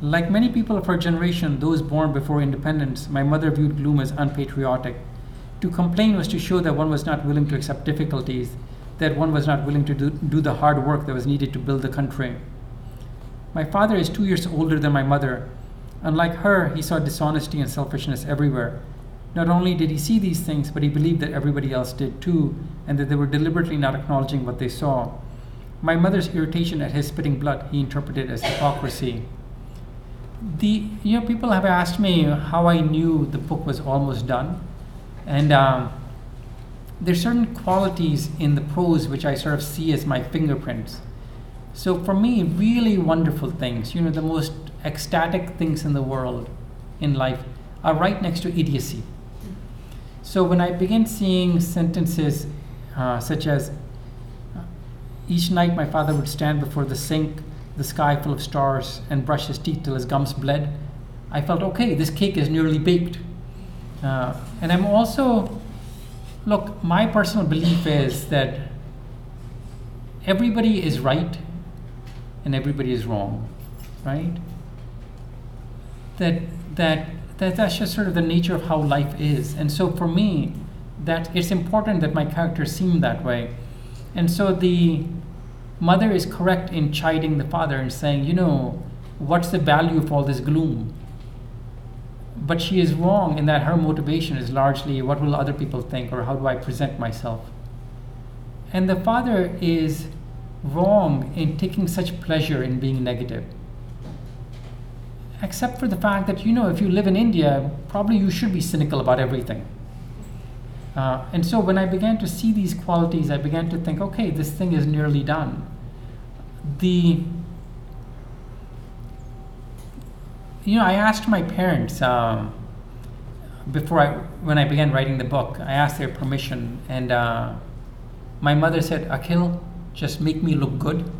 S3: Like many people of her generation, those born before independence, my mother viewed gloom as unpatriotic. To complain was to show that one was not willing to accept difficulties, that one was not willing to do, do the hard work that was needed to build the country. My father is two years older than my mother. Unlike her, he saw dishonesty and selfishness everywhere. Not only did he see these things, but he believed that everybody else did too, and that they were deliberately not acknowledging what they saw. My mother's irritation at his spitting blood he interpreted as hypocrisy. The you know people have asked me how I knew the book was almost done, and um, there's certain qualities in the prose which I sort of see as my fingerprints. So for me, really wonderful things, you know, the most ecstatic things in the world, in life, are right next to idiocy. So when I begin seeing sentences uh, such as, each night my father would stand before the sink, the sky full of stars, and brush his teeth till his gums bled, I felt, okay, this cake is nearly baked. Uh, and I'm also, look, my personal belief is that everybody is right and everybody is wrong, right? That that that that's just sort of the nature of how life is. And so for me, that it's important that my characters seem that way. And so the mother is correct in chiding the father and saying, you know, what's the value of all this gloom? But she is wrong in that her motivation is largely what will other people think or how do I present myself? And the father is wrong in taking such pleasure in being negative. Except for the fact that, you know, if you live in India, probably you should be cynical about everything. Uh, and so when I began to see these qualities, I began to think, okay, this thing is nearly done. The you know, I asked my parents um, before I, when I began writing the book, I asked their permission, and uh, my mother said, "Akhil, just make me look good."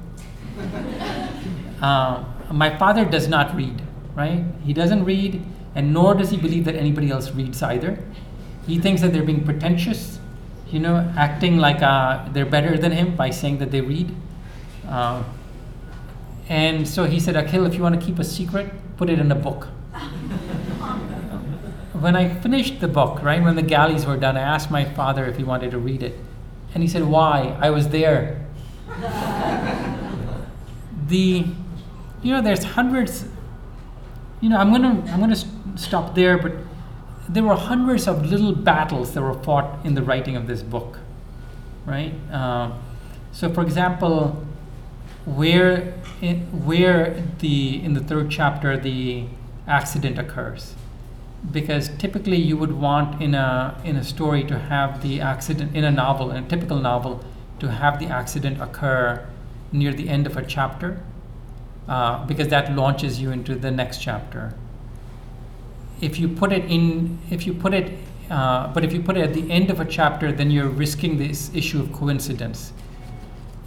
S3: uh, my father does not read, right? He doesn't read, and nor does he believe that anybody else reads either. He thinks that they're being pretentious, you know, acting like uh, they're better than him by saying that they read. Uh, and so he said, Akhil, if you want to keep a secret, put it in a book. when I finished the book, right, when the galleys were done, I asked my father if he wanted to read it. And he said, Why? I was there. the, you know, there's hundreds, you know, I'm gonna, I'm gonna stop there, but there were hundreds of little battles that were fought in the writing of this book, right? Uh, so, for example, where in, where the in the third chapter the accident occurs because typically you would want in a in a story to have the accident in a novel in a typical novel to have the accident occur near the end of a chapter uh, because that launches you into the next chapter if you put it in if you put it uh, but if you put it at the end of a chapter then you're risking this issue of coincidence.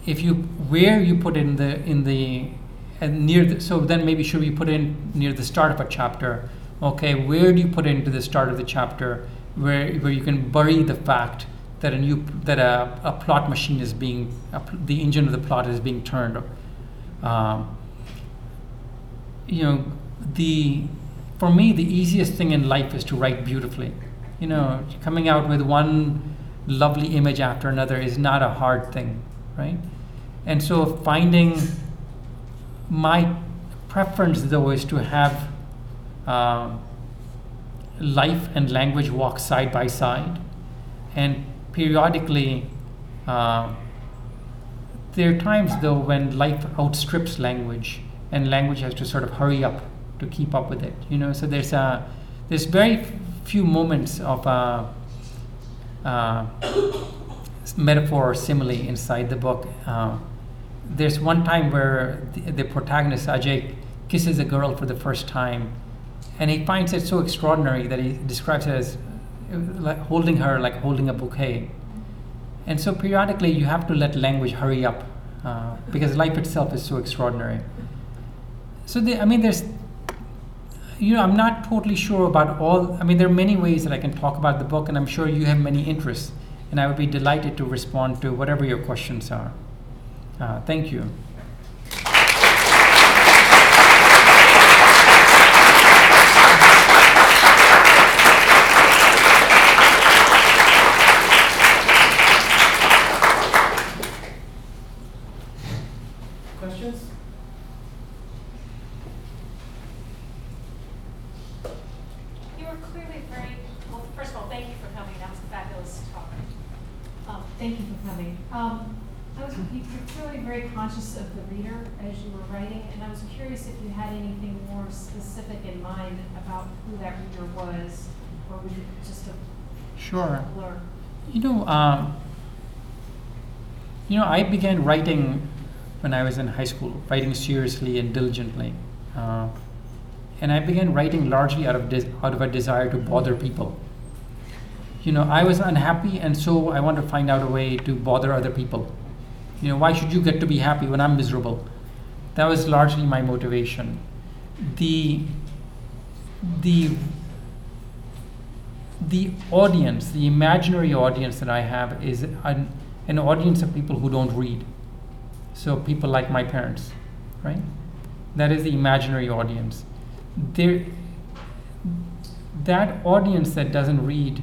S3: If you where you put it in the in the and near the, so then maybe should we put in near the start of a chapter? Okay where do you put it into the start of the chapter where where you can bury the fact that a new that a, a plot machine is being a, the engine of the plot is being turned um, you know the for me the easiest thing in life is to write beautifully. You know coming out with one lovely image after another is not a hard thing right? And so finding my preference though is to have uh, life and language walk side by side. And periodically uh, there are times though when life outstrips language and language has to sort of hurry up to keep up with it you know so there's a there's very few moments of uh, uh, s- metaphor or simile inside the book. Uh, there's one time where the, the protagonist Ajay kisses a girl for the first time, and he finds it so extraordinary that he describes it as uh, like holding her like holding a bouquet. And so periodically you have to let language hurry up uh, because life itself is so extraordinary. So the, I mean, there's, you know, I'm not totally sure about all. I mean, there are many ways that I can talk about the book, and I'm sure you have many interests, and I would be delighted to respond to whatever your questions are. Uh, thank you.
S1: Questions?
S5: You were clearly very, well, first of all, thank you for coming, that was a fabulous talk. Um, thank you for coming. Um, I was, you- you're clearly very conscious of the reader as you were writing, and I was curious if you had anything more specific in mind about who that reader was, or was it just a
S3: Sure.
S5: blur?
S3: You know, um, you know, I began writing when I was in high school, writing seriously and diligently, uh, and I began writing largely out of des- out of a desire to bother people. You know, I was unhappy, and so I wanted to find out a way to bother other people. You know, why should you get to be happy when I'm miserable? That was largely my motivation. The the the audience, the imaginary audience that I have is an, an audience of people who don't read. So people like my parents, right? That is the imaginary audience. There, that audience that doesn't read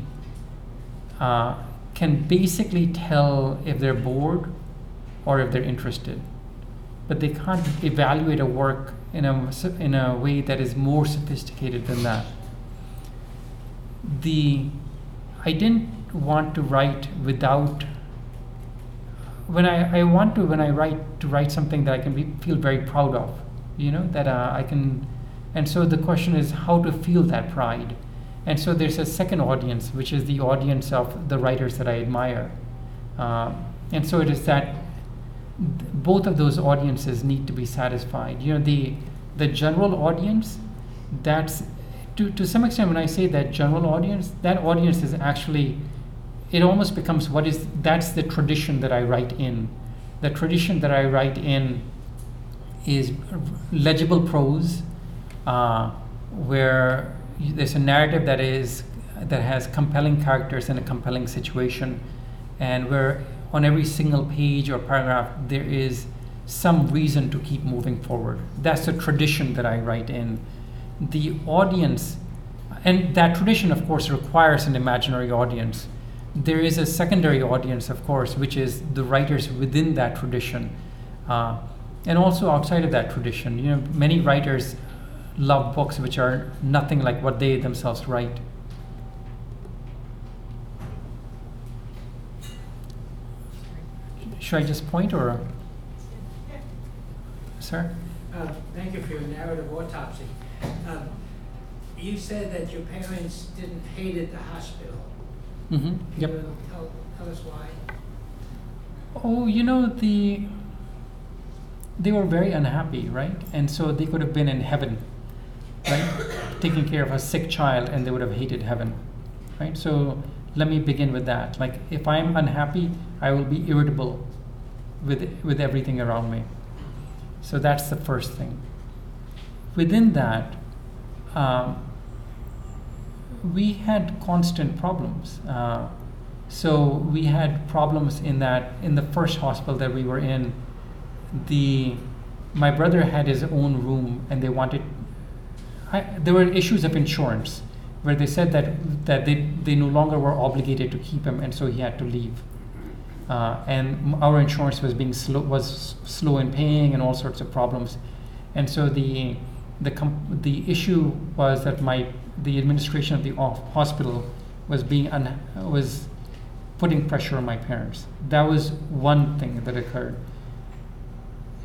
S3: uh, can basically tell if they're bored or if they're interested, but they can't evaluate a work in a in a way that is more sophisticated than that. The I didn't want to write without when I, I want to when I write to write something that I can be, feel very proud of you know that uh, I can and so the question is how to feel that pride. And so there's a second audience which is the audience of the writers that I admire. Uh, and so it is that th- both of those audiences need to be satisfied. You know the the general audience that's to, to some extent when i say that general audience that audience is actually it almost becomes what is that's the tradition that i write in. The tradition that i write in is legible prose uh, where there's a narrative that is that has compelling characters and a compelling situation and where on every single page or paragraph there is some reason to keep moving forward. That's the tradition that i write in. The audience and that tradition of course requires an imaginary audience. There is a secondary audience of course which is the writers within that tradition uh, and also outside of that tradition. You know many writers love books which are nothing like what they themselves write should i just point or sir
S6: Uh, Thank you for your narrative autopsy. Um, You said that your parents didn't hate at the hospital.
S3: mm-hmm. Yep
S6: you tell, tell us why?
S3: Oh, you know the they were very unhappy, right? And so they could have been in heaven, right? Taking care of a sick child and they would have hated heaven. Right? So let me begin with that. Like if I'm unhappy, I will be irritable with with everything around me. So that's the first thing. Within that, um, we had constant problems. Uh, so we had problems in that in the first hospital that we were in, the my brother had his own room and they wanted. I, there were issues of insurance where they said that that they, they no longer were obligated to keep him and so he had to leave. Uh, and our insurance was being slow was slow in paying and all sorts of problems, and so the the com- the issue was that my the administration of the hospital was being un- was putting pressure on my parents. That was one thing that occurred.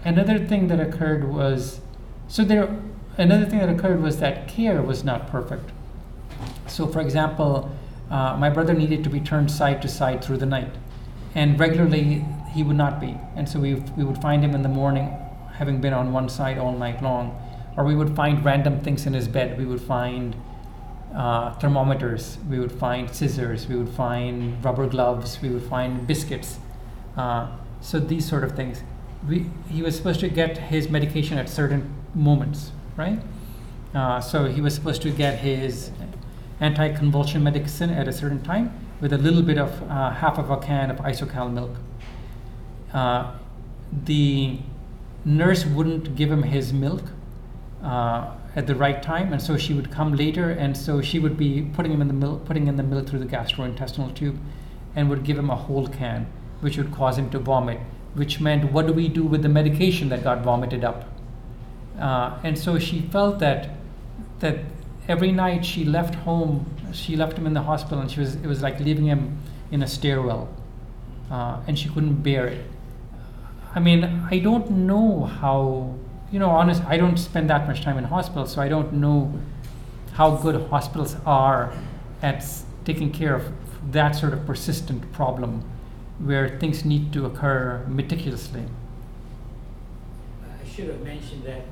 S3: Another thing that occurred was so there another thing that occurred was that care was not perfect. So, for example, uh, my brother needed to be turned side to side through the night, and regularly he would not be. And so we, we would find him in the morning having been on one side all night long, or we would find random things in his bed. We would find uh, thermometers, we would find scissors, we would find rubber gloves, we would find biscuits. Uh, so these sort of things. We, he was supposed to get his medication at certain moments, right? Uh, so he was supposed to get his anti-convulsion medicine at a certain time with a little bit of uh, half of a can of isocal milk. Uh, the nurse wouldn't give him his milk uh, at the right time, and so she would come later, and so she would be putting him in the milk, putting in the milk through the gastrointestinal tube, and would give him a whole can, which would cause him to vomit. Which meant, what do we do with the medication that got vomited up? Uh, and so she felt that that every night she left home, she left him in the hospital, and she was it was like leaving him in a stairwell, uh, and she couldn't bear it. I mean, I don't know how you know. Honest, I don't spend that much time in hospitals, so I don't know how good hospitals are at taking care of that sort of persistent problem, where things need to occur meticulously.
S6: I should have mentioned that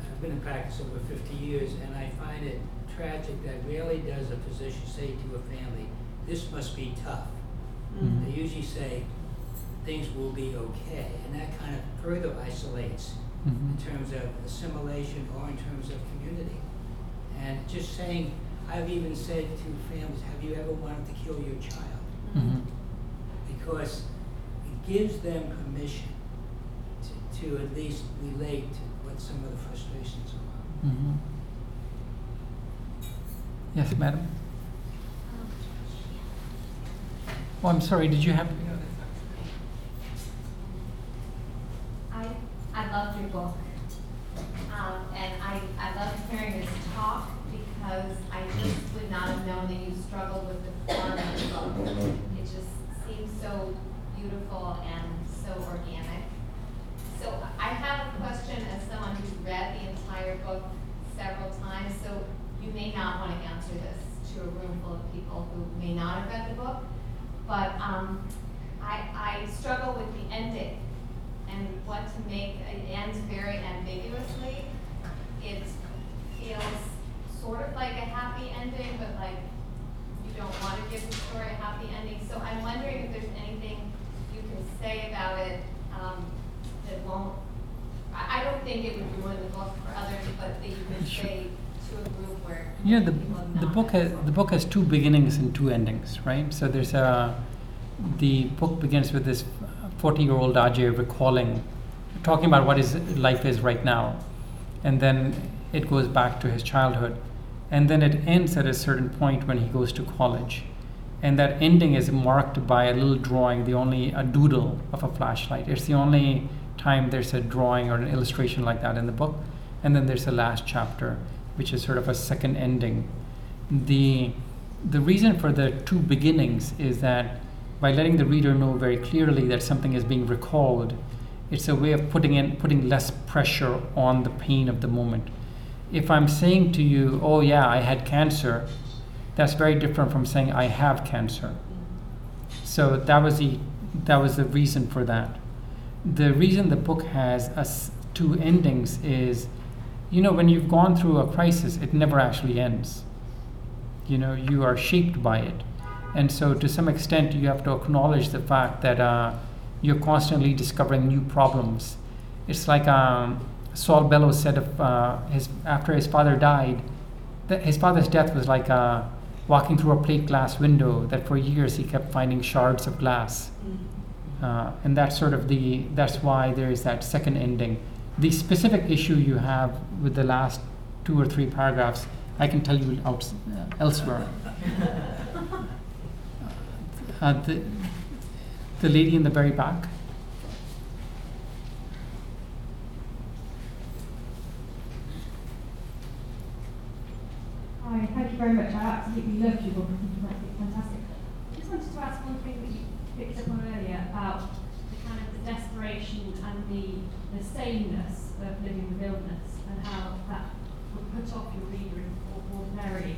S6: I've been in practice over fifty years, and I find it tragic that rarely does a physician say to a family, this must be tough.
S3: Mhm.
S6: They usually say, things will be okay, and that kind of further isolates in
S3: Mhm.
S6: terms of assimilation or in terms of community. And just saying, I've even said to families, have you ever wanted to kill your child?
S3: Mhm.
S6: because it gives them permission to, to at least relate to what some of the frustrations are.
S3: Mhm. Yes, madam. Oh, I'm sorry. Did you have?
S7: I, I loved your book. Um, and I, I loved hearing this talk because I just would not have known that you struggled with the form of the book. It just seems so beautiful and so organic. So I have a question as someone who's read the entire book several times, so you may not want to answer this to a room full of people who may not have read the book. But, um, I, I struggle with the ending and what to make, it ends very ambiguously. It feels sort of like a happy ending, but like you don't want to give the story a happy ending. So I'm wondering if there's anything you can say about it um, that won't, I, I don't think it would ruin the book for others, but that you can
S3: Sure.
S7: say to a where
S3: Yeah, the the book has
S7: the
S3: the book has two beginnings and two endings, right? So there's a the book begins with this 40 year old Ajay recalling, talking about what his life is right now, and then it goes back to his childhood, and then it ends at a certain point when he goes to college, and that ending is marked by a little drawing, the only a doodle of a flashlight. It's the only time there's a drawing or an illustration like that in the book, and then there's a last chapter, which is sort of a second ending. The the reason for the two beginnings is that by letting the reader know very clearly that something is being recalled, it's a way of putting in putting less pressure on the pain of the moment. If I'm saying to you, "Oh yeah, I had cancer," that's very different from saying I have cancer. So that was the that was the reason for that. The reason the book has us two endings is, you know, when you've gone through a crisis, it never actually ends. You know, you are shaped by it, and so to some extent, you have to acknowledge the fact that uh, you're constantly discovering new problems. It's like um, Saul Bellows said of uh, his after his father died, that his father's death was like uh, walking through a plate glass window. That for years he kept finding shards of glass, uh, and that's sort of the that's why there is that second ending. The specific issue you have with the last two or three paragraphs, I can tell you out, uh, elsewhere. Uh, the, the lady in the very back.
S5: Hi, thank you very much. I absolutely loved your book. I think you might be fantastic. I just wanted to ask one thing that you picked up on earlier about the kind of the desperation and the, the sameness of living with illness and how that would put off your reader ordinarily.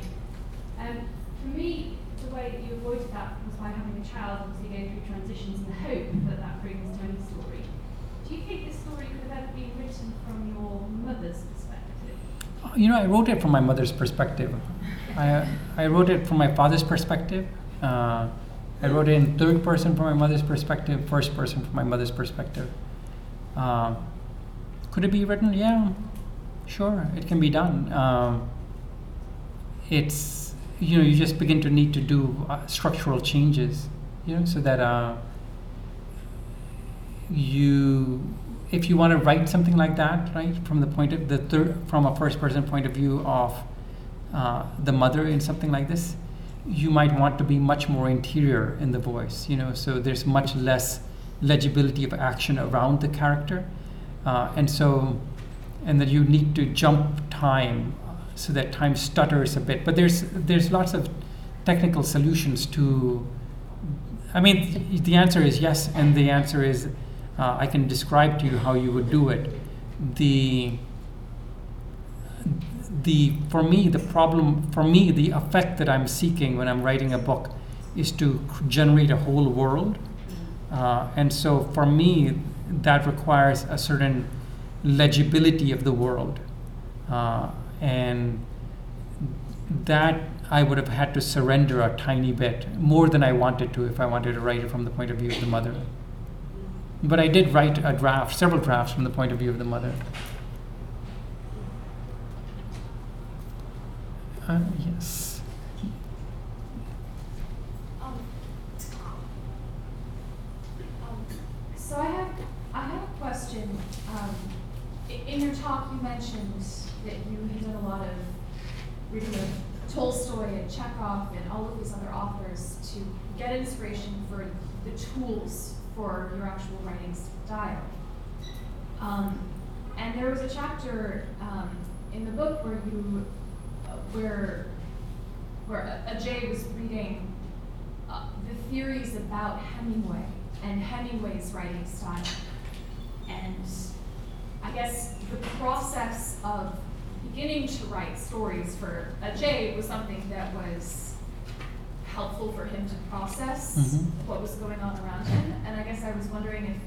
S5: Um, for me, the way that you avoided that was by having a child obviously go through transitions and the hope that that brings to any story. Do you think this story could have ever been written from your mother's perspective?
S3: You know, I wrote it from my mother's perspective. I, I wrote it from my father's perspective. Uh, I wrote it in third person from my mother's perspective, first person from my mother's perspective. Uh, could it be written? Yeah, sure, it can be done. Um, it's, you know, you just begin to need to do uh, structural changes, you know, so that uh, you if you want to write something like that right from the point of the third from a first person point of view of uh, the mother in something like this you might want to be much more interior in the voice you know so there's much less legibility of action around the character. Uh, and so and that you need to jump time so that time stutters a bit. But there's there's lots of technical solutions to I mean, the answer is yes, and the answer is uh, I can describe to you how you would do it. The the for me the problem for me the effect that I'm seeking when I'm writing a book is to generate a whole world, uh, and so for me that requires a certain legibility of the world, uh, and that I would have had to surrender a tiny bit more than I wanted to if I wanted to write it from the point of view of the mother. But I did write a draft, several drafts from the point of view of the mother. Uh, yes.
S5: Um, um, so I have, I have a question. Um, i- in your talk, you mentioned that you had done a lot of reading of Tolstoy and Chekhov and all of these other authors to get inspiration for the tools for your actual writing style. Um, and there was a chapter um, in the book where you, where, where Ajay was reading uh, the theories about Hemingway and Hemingway's writing style. And I guess the process of beginning to write stories for Ajay was something that was helpful for him to process
S3: Mhm.
S5: what was going on around him. And I guess I was wondering if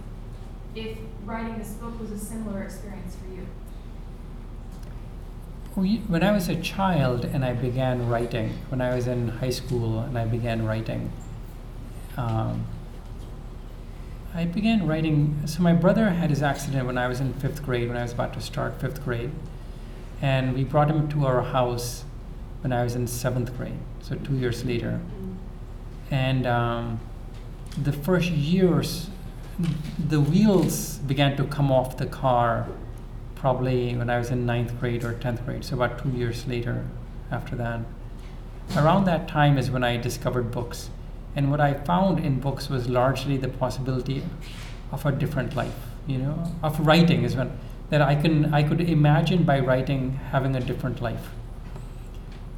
S5: if writing this book was a similar experience for you.
S3: We- When I was a child and I began writing, when I was in high school and I began writing, um, I began writing. So my brother had his accident when I was in fifth grade, when I was about to start fifth grade, and we brought him to our house when I was in seventh grade, so two years later. And um, the first years, the wheels began to come off the car probably when I was in ninth grade or tenth grade, so about two years later after that. Around that time is when I discovered books. And what I found in books was largely the possibility of a different life, you know, of writing is when that I can I could imagine by writing having a different life.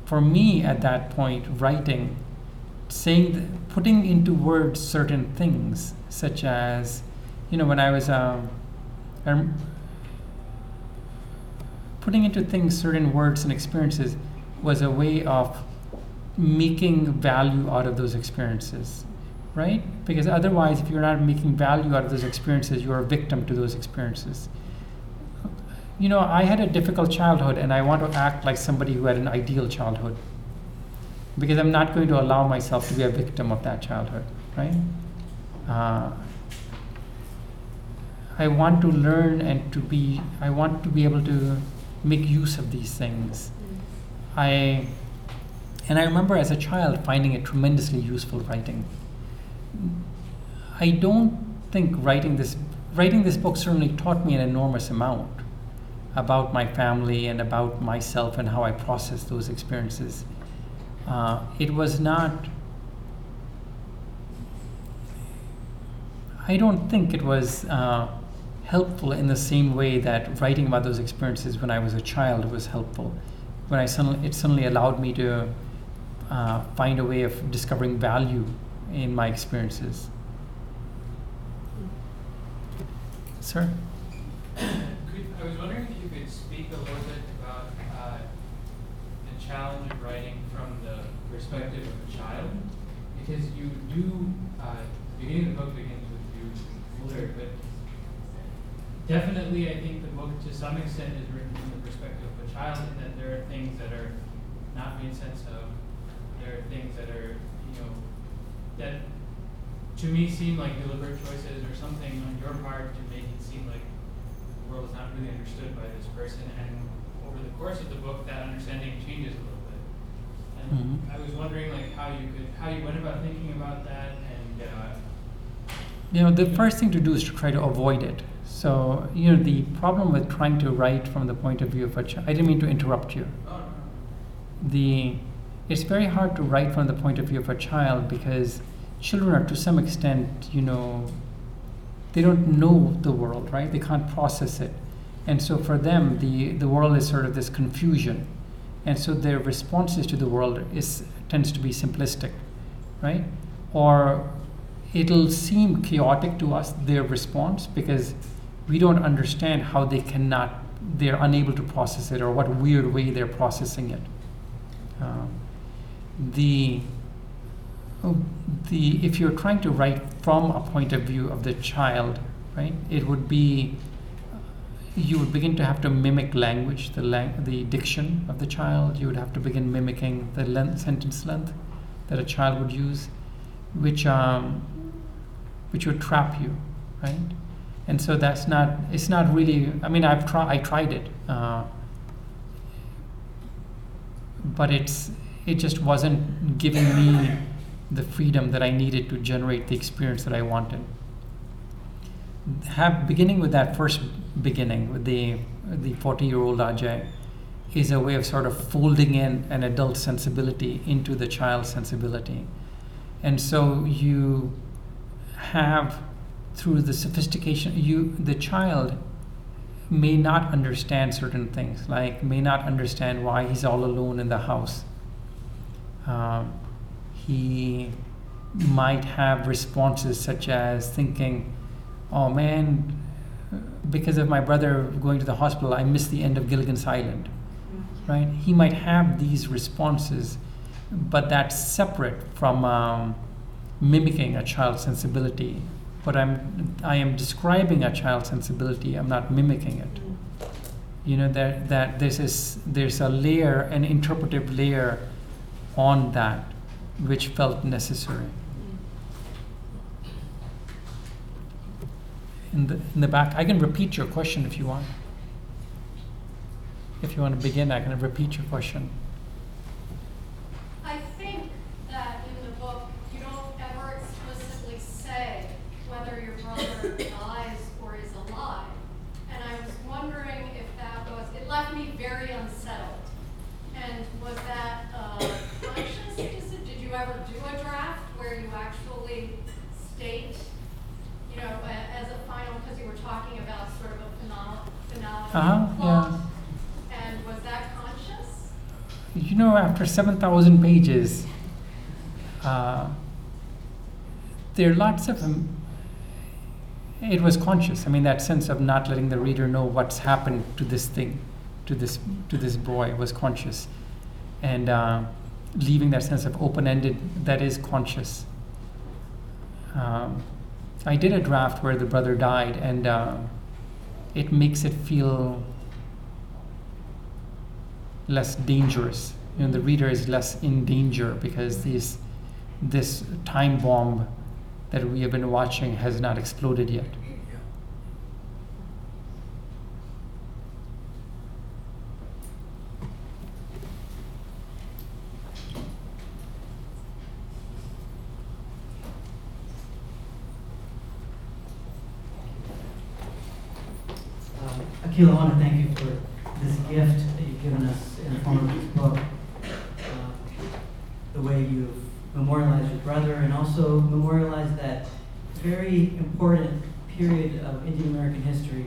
S3: For me at that point, writing, saying, putting into words certain things, such as, you know, when I was um, putting into things certain words and experiences was a way of making value out of those experiences right? Because otherwise if you're not making value out of those experiences you're a victim to those experiences. You know i had a difficult childhood and i want to act like somebody who had an ideal childhood because i'm not going to allow myself to be a victim of that childhood right uh, I want to learn and to be, I want to be able to make use of these things. I, and I remember as a child finding it tremendously useful writing. I don't think writing this, writing this book certainly taught me an enormous amount about my family and about myself and how I process those experiences. Uh, it was not I don't think it was uh, helpful in the same way that writing about those experiences when I was a child was helpful. When I suddenly, it suddenly allowed me to uh, find a way of discovering value in my experiences. Sir?
S8: I was wondering if you could speak a little bit about uh, the challenge of perspective of a child, because you do, uh, the beginning of the book begins with you older, but definitely I think the book to some extent is written from the perspective of a child in that there are things that are not made sense of. There are things that are, you know, that to me seem like deliberate choices or something on your part to make it seem like the world is not really understood by this person. And over the course of the book, that understanding changes a little. And
S3: Mhm.
S8: I was wondering like how you could, how you went about thinking about that and, uh,
S3: You know, the first thing to do is to try to avoid it. So, you know, the problem with trying to write from the point of view of a child, I didn't mean to interrupt you.
S8: oh, no.
S3: The, it's very hard to write from the point of view of a child because children are to some extent, you know, they don't know the world, right? They can't process it. And so for them, the, the world is sort of this confusion. And so their responses to the world is, tends to be simplistic, right? Or it'll seem chaotic to us, their response, because we don't understand how they cannot, they're unable to process it or what weird way they're processing it. Um, the oh, the if you're trying to write from a point of view of the child, right? It would be you would begin to have to mimic language, the lang- the diction of the child. You would have to begin mimicking the length, sentence length that a child would use, which um, which would trap you, right? And so that's not. It's not really. I mean, I've tried. I tried it. Uh, but it's it just wasn't giving me the freedom that I needed to generate the experience that I wanted. Have beginning with that first beginning with the the 40 year old Ajay is a way of sort of folding in an adult sensibility into the child sensibility. And so you have through the sophistication you the child may not understand certain things, like may not understand why he's all alone in the house. Um, he might have responses such as thinking, "Oh man, because of my brother going to the hospital, I missed the end of Gilligan's Island." Right? He might have these responses, but that's separate from um, mimicking a child's sensibility but I'm I am describing a child's sensibility. I'm not mimicking it. You know that that this is there's a layer, an interpretive layer, on that, which felt necessary. In the in the back, I can repeat your question if you want. If you want to begin, I can repeat your question.
S5: I think that in the book, you don't ever explicitly say whether your brother dies or is alive. And I was wondering if that was, it left me very unsettled. And was that uh, conscious decision? Did you ever do a draft where you actually state, you know, a- as a final, because you were talking about sort of a finale, finale
S3: Uh-huh, yeah.
S5: And was that conscious?
S3: You know, after 7,000 pages, uh, there are lots of them. It was conscious. I mean, that sense of not letting the reader know what's happened to this thing, to this to this boy, was conscious, and uh, leaving that sense of open-ended that is conscious. Um, I did a draft where the brother died, and uh, it makes it feel less dangerous. You know, the reader is less in danger because these, this time bomb that we have been watching has not exploded yet.
S1: Akhil, I want to thank you for this gift that you've given us in the form of this book. Uh, the way you've memorialized your brother and also memorialized that very important period of Indian American history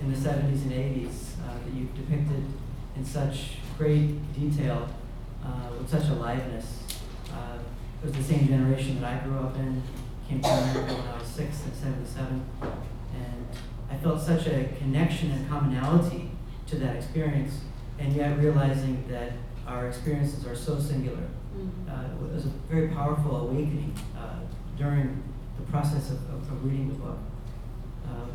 S1: in the 70s and 80s uh, that you've depicted in such great detail uh, with such aliveness. Uh, it was the same generation that I grew up in, came to America when I was six in 77. I felt such a connection and commonality to that experience, and yet realizing that our experiences are so singular. Uh, it was a very powerful awakening uh, during the process of, of, of reading the book. Um,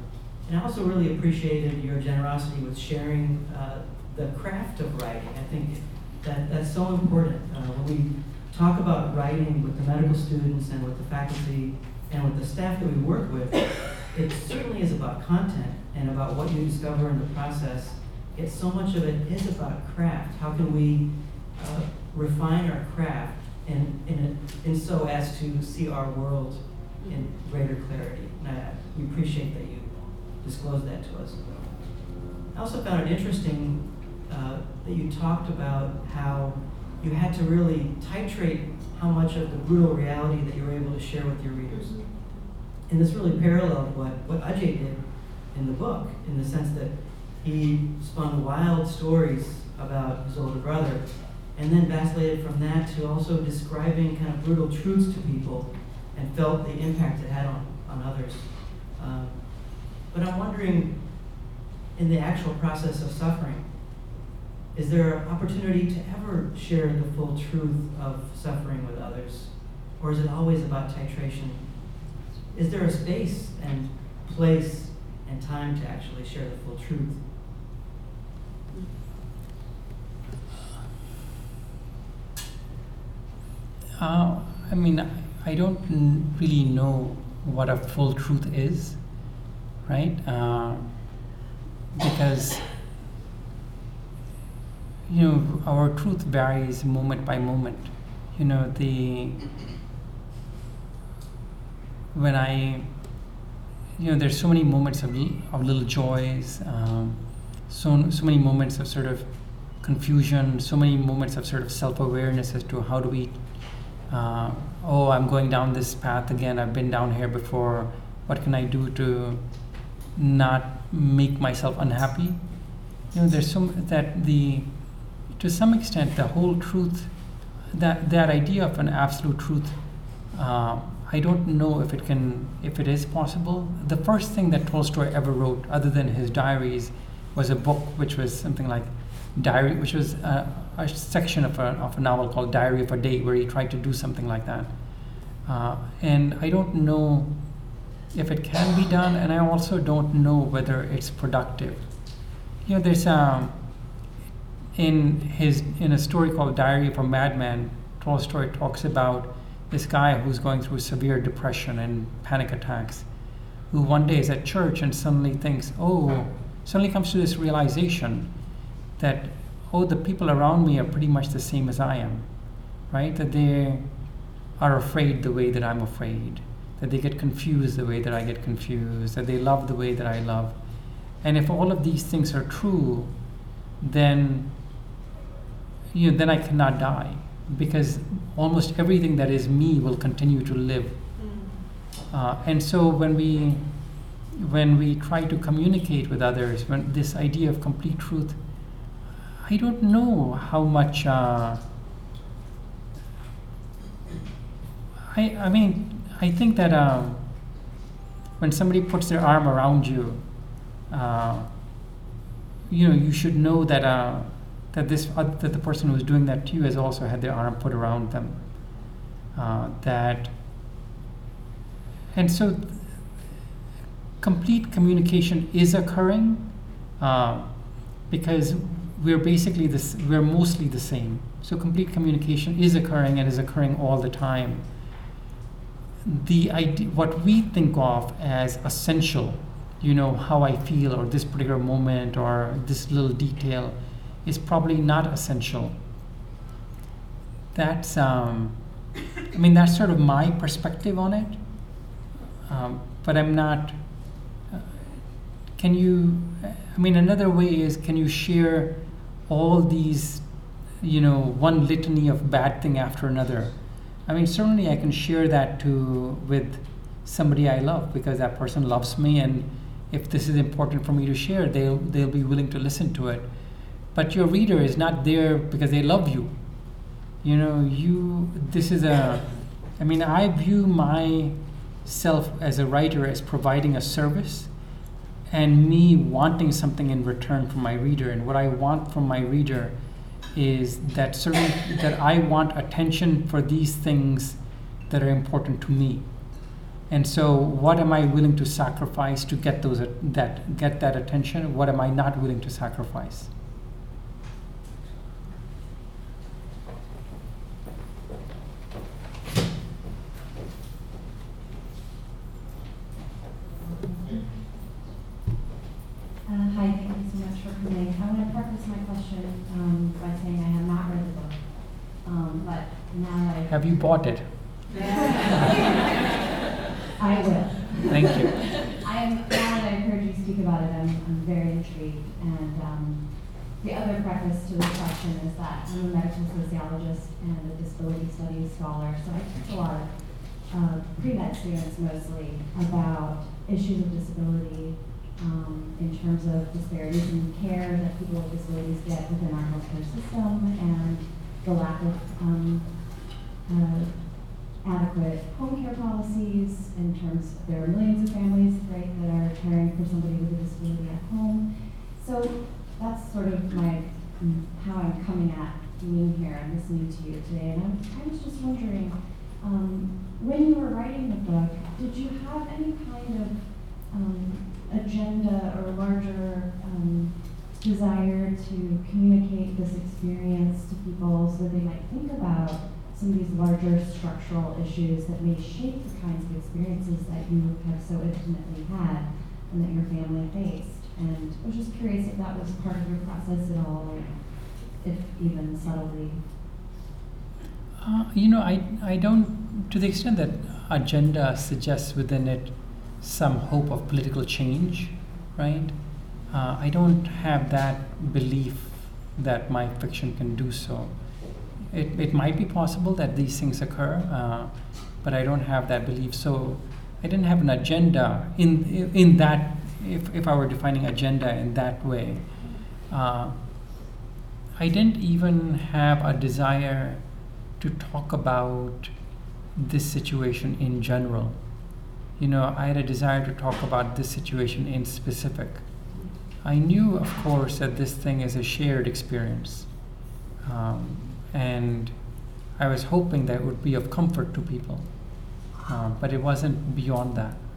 S1: and I also really appreciated your generosity with sharing uh, the craft of writing. I think that that's so important. Uh, when we talk about writing with the medical students and with the faculty and with the staff that we work with, it certainly is about content and about what you discover in the process. Yet so much of it is about craft. How can we uh, refine our craft in, in, a, in so as to see our world in greater clarity? And I, we appreciate that you disclosed that to us. I also found it interesting uh, that you talked about how you had to really titrate how much of the brutal reality that you were able to share with your readers. And this really paralleled what, what Ajay did in the book, in the sense that he spun wild stories about his older brother, and then vacillated from that to also describing kind of brutal truths to people and felt the impact it had on, on others. Um, but I'm wondering, in the actual process of suffering, is there an opportunity to ever share the full truth of suffering with others? Or is it always about titration? Is there a space and place and time to actually share the full truth?
S3: Uh, I mean, I don't really know what a full truth is, right? Uh, because you know our truth varies moment by moment. You know the when I you know there's so many moments of, of little joys, um, so so many moments of sort of confusion, so many moments of sort of self-awareness as to how do we uh, oh, I'm going down this path again. I've been down here before. What can I do to not make myself unhappy? You know, there's some that the to some extent the whole truth that that idea of an absolute truth. Uh, I don't know if it can if it is possible. The first thing that Tolstoy ever wrote, other than his diaries, was a book which was something like diary, which was a, a section of a, of a novel called Diary of a Day, where he tried to do something like that. Uh, and I don't know if it can be done, and I also don't know whether it's productive. You know, there's um, in his in a story called Diary of a Madman, Tolstoy talks about this guy who's going through severe depression and panic attacks, who one day is at church and suddenly thinks, oh, suddenly comes to this realization that oh the people around me are pretty much the same as I am, right? That they are afraid the way that I'm afraid, that they get confused the way that I get confused, that they love the way that I love. And if all of these things are true, then you know, then I cannot die because almost everything that is me will continue to live. Uh, and so when we when we try to communicate with others, when this idea of complete truth I don't know how much. Uh, I I mean I think that um, when somebody puts their arm around you, uh, you know you should know that uh, that this uh, that the person who's doing that to you has also had their arm put around them. Uh, that and so th- complete communication is occurring uh, because we're basically this we're mostly the same so complete communication is occurring and is occurring all the time the idea what we think of as essential you know how i feel or this particular moment or this little detail is probably not essential that's um, i mean that's sort of my perspective on it um, but i'm not uh, can you i mean another way is can you share all these, you know, one litany of bad thing after another. I mean, certainly I can share that to with somebody I love because that person loves me, and if this is important for me to share, they'll they'll be willing to listen to it. But your reader is not there because they love you. You know, you. This is a. I mean, I view myself as a writer as providing a service and me wanting something in return from my reader. And what I want from my reader is that certain that I want attention for these things that are important to me. And so, what am I willing to sacrifice to get those that get that attention? What am I not willing to sacrifice?
S9: Uh, hi, thank you so much for coming. I want to preface my question um, by saying I have not read the book, um, but now that I
S3: Have you bought it?
S9: I will.
S3: Thank you.
S9: I am now that I've heard you speak about it, I'm, I'm very intrigued. And um, the other preface to this question is that I'm a medical sociologist and a disability studies scholar, so I teach a lot of uh, pre-med students mostly about issues of disability um, in terms of disparities in care that people with disabilities get within our healthcare system and the lack of um, uh, adequate home care policies in terms of there are millions of families right that are caring for somebody with a disability at home. So that's sort of my how i'm coming at being here and listening to you today. And i'm, I was just wondering um, when you were writing the book did you have any kind of um, agenda or larger um, desire to communicate this experience to people so they might think about some of these larger structural issues that may shape the kinds of experiences that you have so intimately had and that your family faced. And I was just curious if that was part of your process at all, if even subtly.
S3: Uh, you know, I, I don't, to the extent that agenda suggests within it some hope of political change, right? Uh, I don't have that belief that my fiction can do so. It, it might be possible that these things occur, uh, but I don't have that belief. So I didn't have an agenda in, in that, if, if I were defining agenda in that way. Uh, I didn't even have a desire to talk about this situation in general. You know, I had a desire to talk about this situation in specific. I knew, of course, that this thing is a shared experience. Um, and I was hoping that it would be of comfort to people. Uh, but it wasn't beyond that.